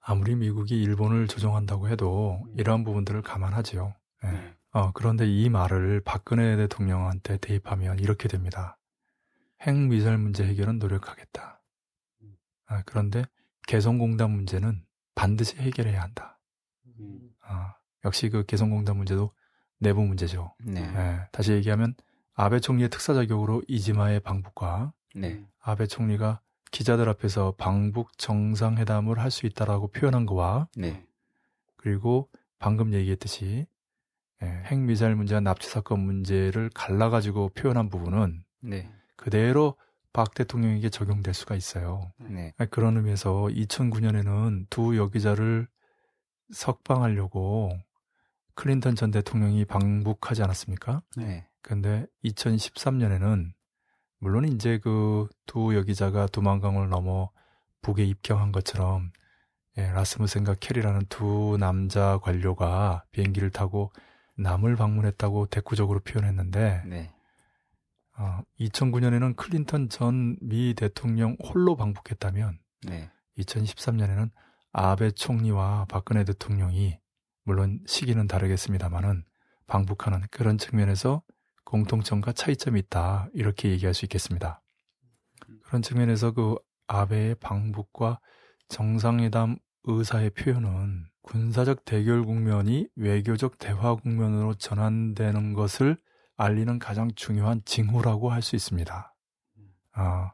아무리 미국이 일본을 조정한다고 해도 음. 이러한 부분들을 감안하지요. 네. 네. 어, 그런데 이 말을 박근혜 대통령한테 대입하면 이렇게 됩니다. 핵미사일 문제 해결은 노력하겠다. 음. 아, 그런데 개성공단 문제는 반드시 해결해야 한다. 음. 아, 역시 그 개성공단 문제도 내부 문제죠. 네. 네. 다시 얘기하면 아베 총리의 특사 자격으로 이지마의 방북과 네. 아베 총리가 기자들 앞에서 방북 정상회담을 할 수 있다라고 표현한 거와 네. 그리고 방금 얘기했듯이 예, 핵미사일 문제와 납치 사건 문제를 갈라가지고 표현한 부분은 네. 그대로 박 대통령에게 적용될 수가 있어요. 네. 그런 의미에서 2009년에는 두 여기자를 석방하려고 클린턴 전 대통령이 방북하지 않았습니까? 네. 근데 2013년에는 물론 이제 그 두 여기자가 두만강을 넘어 북에 입경한 것처럼 예, 라스무센과 케리라는 두 남자 관료가 비행기를 타고 남을 방문했다고 대구적으로 표현했는데 네. 어, 2009년에는 클린턴 전 미 대통령 홀로 방북했다면 네. 2013년에는 아베 총리와 박근혜 대통령이 물론 시기는 다르겠습니다만은 방북하는 그런 측면에서 공통점과 차이점이 있다 이렇게 얘기할 수 있겠습니다. 그런 측면에서 그 아베의 방북과 정상회담 의사의 표현은 군사적 대결 국면이 외교적 대화 국면으로 전환되는 것을 알리는 가장 중요한 징후라고 할 수 있습니다. 아,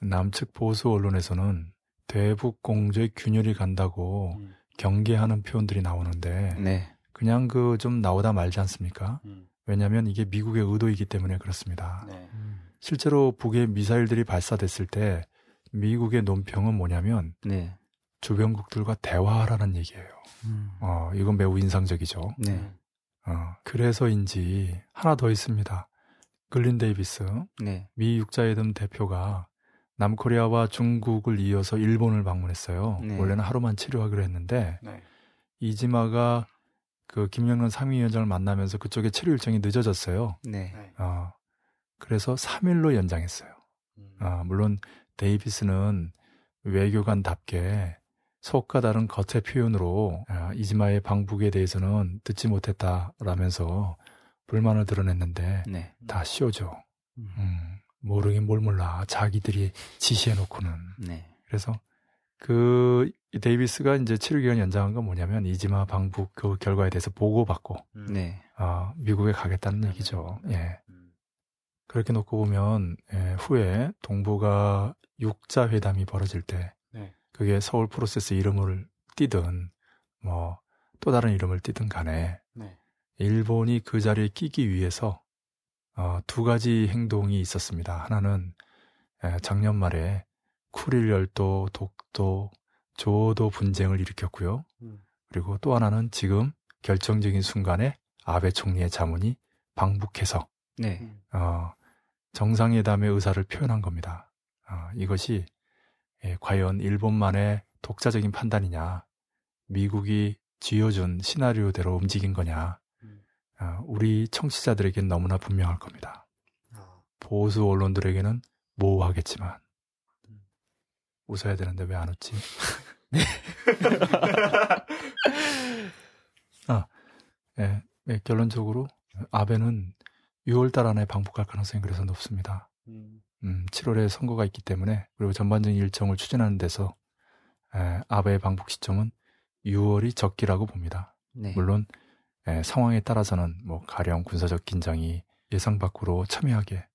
남측 보수 언론에서는 대북 공조의 균열이 간다고 음. 경계하는 표현들이 나오는데 네. 그냥 그 좀 나오다 말지 않습니까? 음. 왜냐하면 이게 미국의 의도이기 때문에 그렇습니다. 네. 음. 실제로 북의 미사일들이 발사됐을 때 미국의 논평은 뭐냐면 네. 주변국들과 대화하라는 얘기예요. 음. 어, 이건 매우 인상적이죠. 네. 어, 그래서인지 하나 더 있습니다. 글린 데이비스 네. 미 육자회담 대표가 남코리아와 중국을 이어서 일본을 방문했어요. 네. 원래는 하루만 체류하기로 했는데 네. 이지마가 그 김영남 상임위원장을 만나면서 그쪽에 체류 일정이 늦어졌어요. 네. 어, 그래서 3일로 연장했어요. 음. 어, 물론 데이비스는 외교관답게 속과 다른 겉의 표현으로 아, 이지마의 방북에 대해서는 듣지 못했다라면서 불만을 드러냈는데 네. 다 쇼죠. 음. 음, 모르긴 뭘 몰라. 자기들이 지시해놓고는. 네. 그래서 그 데이비스가 이제 치료 기간 연장한 건 뭐냐면 이지마 방북 그 결과에 대해서 보고받고 음. 네. 어, 미국에 가겠다는 네. 얘기죠. 예. 음. 그렇게 놓고 보면 예, 후에 동북아 육자 회담이 벌어질 때 네. 그게 서울 프로세스 이름을 띄든 뭐 또 다른 이름을 띄든 간에 네. 일본이 그 자리에 끼기 위해서 어, 두 가지 행동이 있었습니다. 하나는 예, 작년 말에 쿠릴 열도, 독도, 조도 분쟁을 일으켰고요. 음. 그리고 또 하나는 지금 결정적인 순간에 아베 총리의 자문이 방북해서 네. 어, 정상회담의 의사를 표현한 겁니다. 어, 이것이 예, 과연 일본만의 독자적인 판단이냐, 미국이 쥐어준 시나리오대로 움직인 거냐, 음. 어, 우리 청취자들에게는 너무나 분명할 겁니다. 아. 보수 언론들에게는 모호하겠지만 웃어야 되는데 왜 안 웃지? <laughs> 네. <laughs> 예, 예, 결론적으로 아베는 6월달 안에 방북할 가능성이 그래서 높습니다. 음. 음, 7월에 선거가 있기 때문에 그리고 전반적인 일정을 추진하는 데서 에, 아베의 방북 시점은 6월이 적기라고 봅니다. 네. 물론 에, 상황에 따라서는 뭐 가령 군사적 긴장이 예상 밖으로 첨예하게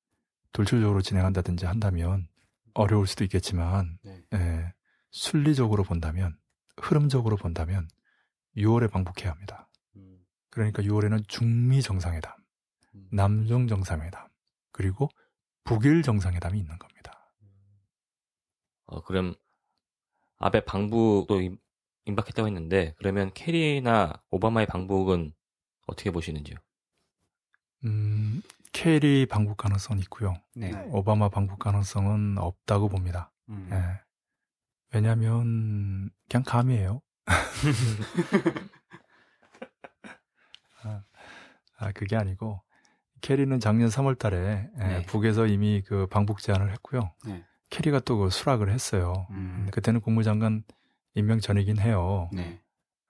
돌출적으로 진행한다든지 한다면 어려울 수도 있겠지만 네. 에, 순리적으로 본다면 흐름적으로 본다면 6월에 방북해야 합니다. 음. 그러니까 6월에는 중미 정상회담, 음. 남중 정상회담, 그리고 북일 정상회담이 있는 겁니다. 어, 그럼 아베 방북도 임박했다고 했는데 그러면 케리나 오바마의 방북은 어떻게 보시는지요? 음, 케리 방북 가능성은 있고요. 네. 오바마 방북 가능성은 없다고 봅니다. 음. 네. 왜냐하면 그냥 감이에요. <laughs> <laughs> 아, 아, 그게 아니고 케리는 작년 3월 달에 예, 네. 북에서 이미 그 방북 제안을 했고요. 네. 캐리가 또 그 수락을 했어요. 음. 그때는 국무장관 임명 전이긴 해요. 네.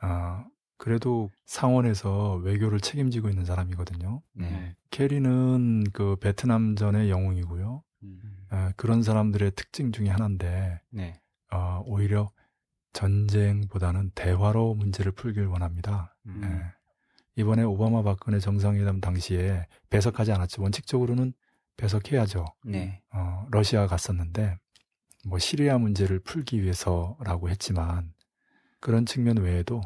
아, 그래도 상원에서 외교를 책임지고 있는 사람이거든요. 네. 캐리는 그 베트남 전의 영웅이고요. 음. 아, 그런 사람들의 특징 중에 하나인데 네. 어, 오히려 전쟁보다는 대화로 문제를 풀길 원합니다. 음. 네. 이번에 오바마 박근혜 정상회담 당시에 배석하지 않았죠. 원칙적으로는 배석해야죠. 네. 어, 러시아 갔었는데 뭐 시리아 문제를 풀기 위해서라고 했지만 그런 측면 외에도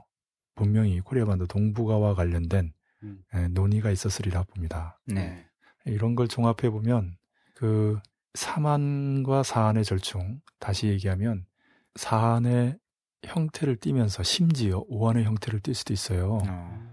분명히 코리아 반도 동북아와 관련된 음. 에, 논의가 있었으리라 봅니다. 네. 이런 걸 종합해 보면 그 사만과 사안의 절충 다시 얘기하면 사안의 형태를 띠면서 심지어 오한의 형태를 띌 수도 있어요. 어.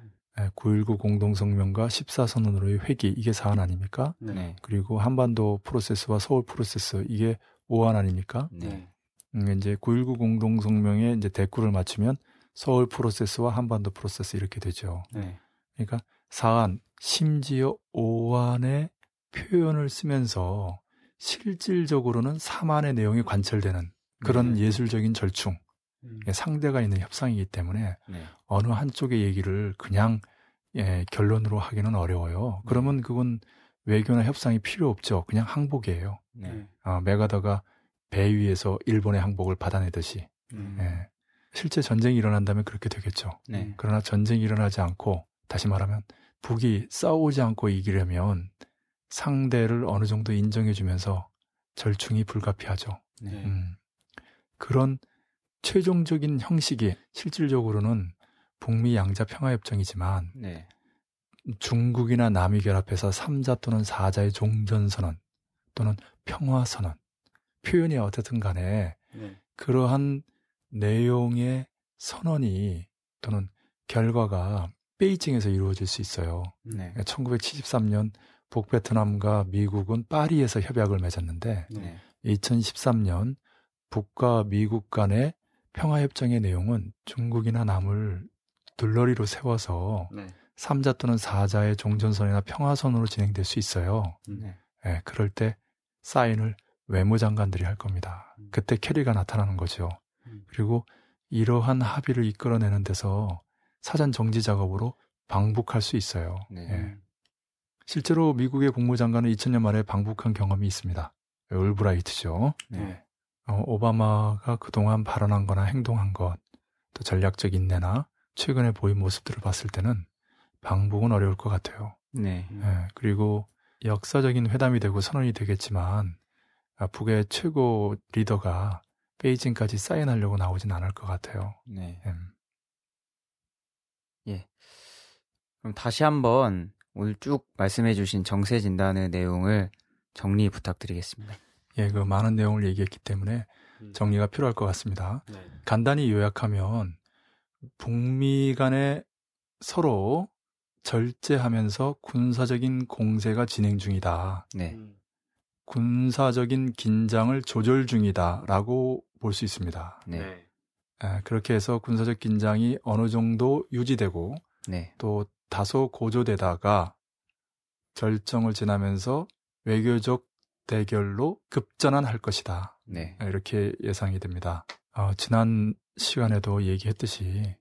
9.19 공동성명과 14선언으로의 회기 이게 사안 아닙니까? 네. 그리고 한반도 프로세스와 서울 프로세스 이게 오한 아닙니까? 네. 음, 이제 9.19 공동성명에 이제 대꾸를 맞추면 서울 프로세스와 한반도 프로세스 이렇게 되죠. 네. 그러니까 사안 심지어 오한의 표현을 쓰면서 실질적으로는 사만의 내용이 관철되는 그런 네. 예술적인 절충 음. 상대가 있는 협상이기 때문에 네. 어느 한쪽의 얘기를 그냥 예, 결론으로 하기는 어려워요. 네. 그러면 그건 외교나 협상이 필요 없죠. 그냥 항복이에요. 네. 어, 메가더가 배 위에서 일본의 항복을 받아내듯이. 음. 예. 실제 전쟁이 일어난다면 그렇게 되겠죠. 네. 그러나 전쟁이 일어나지 않고 다시 말하면 북이 싸우지 않고 이기려면 상대를 어느 정도 인정해주면서 절충이 불가피하죠. 네. 음. 그런 최종적인 형식이 실질적으로는 북미 양자 평화협정이지만 네. 중국이나 남이 결합해서 3자 또는 4자의 종전선언 또는 평화선언 표현이 어떻든 간에 네. 그러한 내용의 선언이 또는 결과가 베이징에서 이루어질 수 있어요. 네. 1973년 북베트남과 미국은 파리에서 협약을 맺었는데 네. 2013년 북과 미국 간의 평화협정의 내용은 중국이나 남을 들러리로 세워서 네. 3자 또는 4자의 종전선이나 평화선으로 진행될 수 있어요. 네. 네, 그럴 때 사인을 외무장관들이 할 겁니다. 음. 그때 캐리가 나타나는 거죠. 음. 그리고 이러한 합의를 이끌어내는 데서 사전 정지 작업으로 방북할 수 있어요. 네. 예. 실제로 미국의 국무장관은 2000년 말에 방북한 경험이 있습니다. 올브라이트죠. 네. 어, 오바마가 그동안 발언한 거나 행동한 것, 또 전략적 인내나 최근에 보인 모습들을 봤을 때는 방북은 어려울 것 같아요. 네. 네. 그리고 역사적인 회담이 되고 선언이 되겠지만 아, 북의 최고 리더가 베이징까지 사인하려고 나오진 않을 것 같아요. 네. 음. 예. 그럼 다시 한번 오늘 쭉 말씀해주신 정세 진단의 내용을 정리 부탁드리겠습니다. 예, 그 많은 내용을 얘기했기 때문에 음. 정리가 필요할 것 같습니다. 네. 간단히 요약하면 북미 간에 서로 절제하면서 군사적인 공세가 진행 중이다. 네. 음. 군사적인 긴장을 조절 중이다라고 볼 수 있습니다. 네. 에, 예, 그렇게 해서 군사적 긴장이 어느 정도 유지되고 네. 또 다소 고조되다가 절정을 지나면서 외교적 대결로 급전환할 것이다. 네. 이렇게 예상이 됩니다. 어, 지난 시간에도 얘기했듯이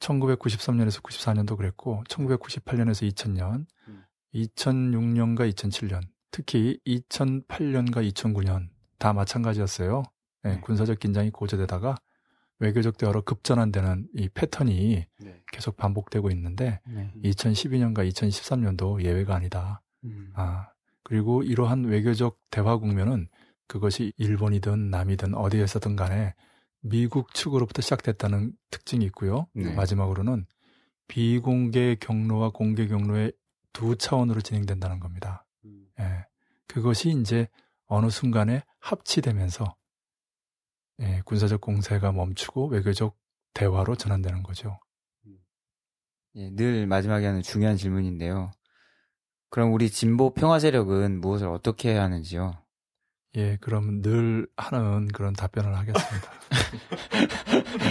1993년에서 94년도 그랬고 1998년에서 2000년, 음. 2006년과 2007년, 특히 2008년과 2009년 다 마찬가지였어요. 네, 네. 군사적 긴장이 고조되다가 외교적 대화로 급전환되는 이 패턴이 네. 계속 반복되고 있는데 네. 2012년과 2013년도 예외가 아니다. 음. 아 그리고 이러한 외교적 대화 국면은 그것이 일본이든 남이든 어디에서든 간에 미국 측으로부터 시작됐다는 특징이 있고요. 네. 마지막으로는 비공개 경로와 공개 경로의 두 차원으로 진행된다는 겁니다. 음. 예. 그것이 이제 어느 순간에 합치되면서 예, 군사적 공세가 멈추고 외교적 대화로 전환되는 거죠. 음. 예, 늘 마지막에 하는 중요한 질문인데요. 그럼 우리 진보 평화 세력은 무엇을 어떻게 해야 하는지요? 예, 그럼 늘 하는 그런 답변을 하겠습니다.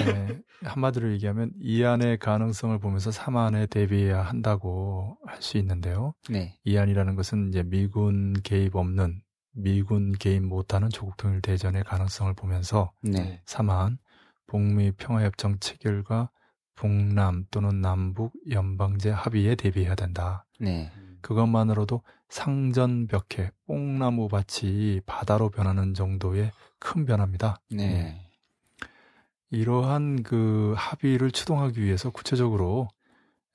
예, <laughs> 한마디로 얘기하면 이안의 가능성을 보면서 3안에 대비해야 한다고 할 수 있는데요. 네. 이안이라는 것은 이제 미군 개입 없는 미군 개입 못하는 조국 통일 대전의 가능성을 보면서 네. 3안 북미 평화협정 체결과 북남 또는 남북 연방제 합의에 대비해야 된다. 네. 그것만으로도 상전벽해 뽕나무 밭이 바다로 변하는 정도의 큰 변화입니다. 네. 네. 이러한 그 합의를 추동하기 위해서 구체적으로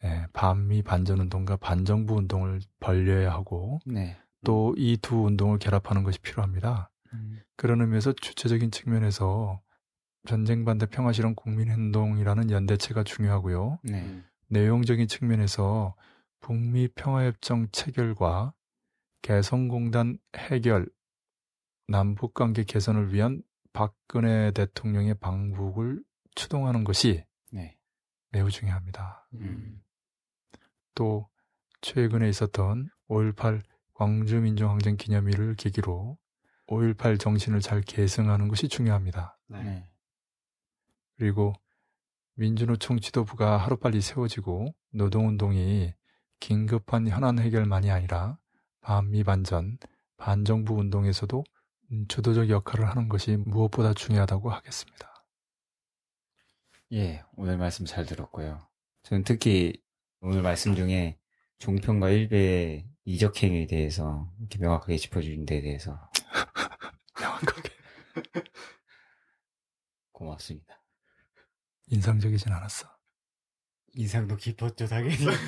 예, 반미 반전 운동과 반정부 운동을 벌려야 하고 네. 또이 두 운동을 결합하는 것이 필요합니다. 음. 그런 의미에서 주체적인 측면에서 전쟁 반대 평화 실현 국민행동이라는 연대체가 중요하고요. 네. 내용적인 측면에서 북미 평화협정 체결과 개성공단 해결, 남북관계 개선을 위한 박근혜 대통령의 방북을 추동하는 것이 네. 매우 중요합니다. 음. 또 최근에 있었던 5.18 광주민주항쟁 기념일을 계기로 5.18 정신을 잘 계승하는 것이 중요합니다. 네. 그리고 민주노총 지도부가 하루빨리 세워지고 노동운동이 긴급한 현안 해결만이 아니라 반미 반전, 반정부 운동에서도 주도적 역할을 하는 것이 무엇보다 중요하다고 하겠습니다. 예, 오늘 말씀 잘 들었고요. 저는 특히 오늘 말씀 중에 종편과 일베의 이적행위에 대해서 이렇게 명확하게 짚어주신 데 대해서 <laughs> 명확하게 고맙습니다. 인상적이진 않았어. 인상도 깊었죠, 당연히. <laughs> 마음에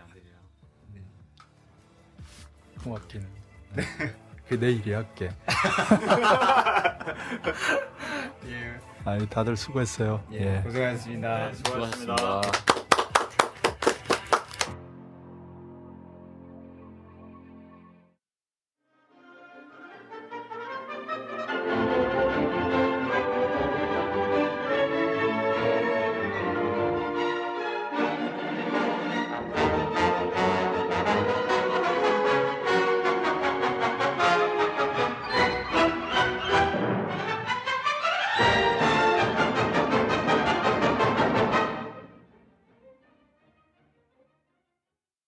안 들려. 네. 고맙기는. 네. 그 내 일 이 할게. 예. 아니 다들 수고했어요. 예. 예. 고생하셨습니다. 네, 수고하셨습니다. 수고하셨습니다.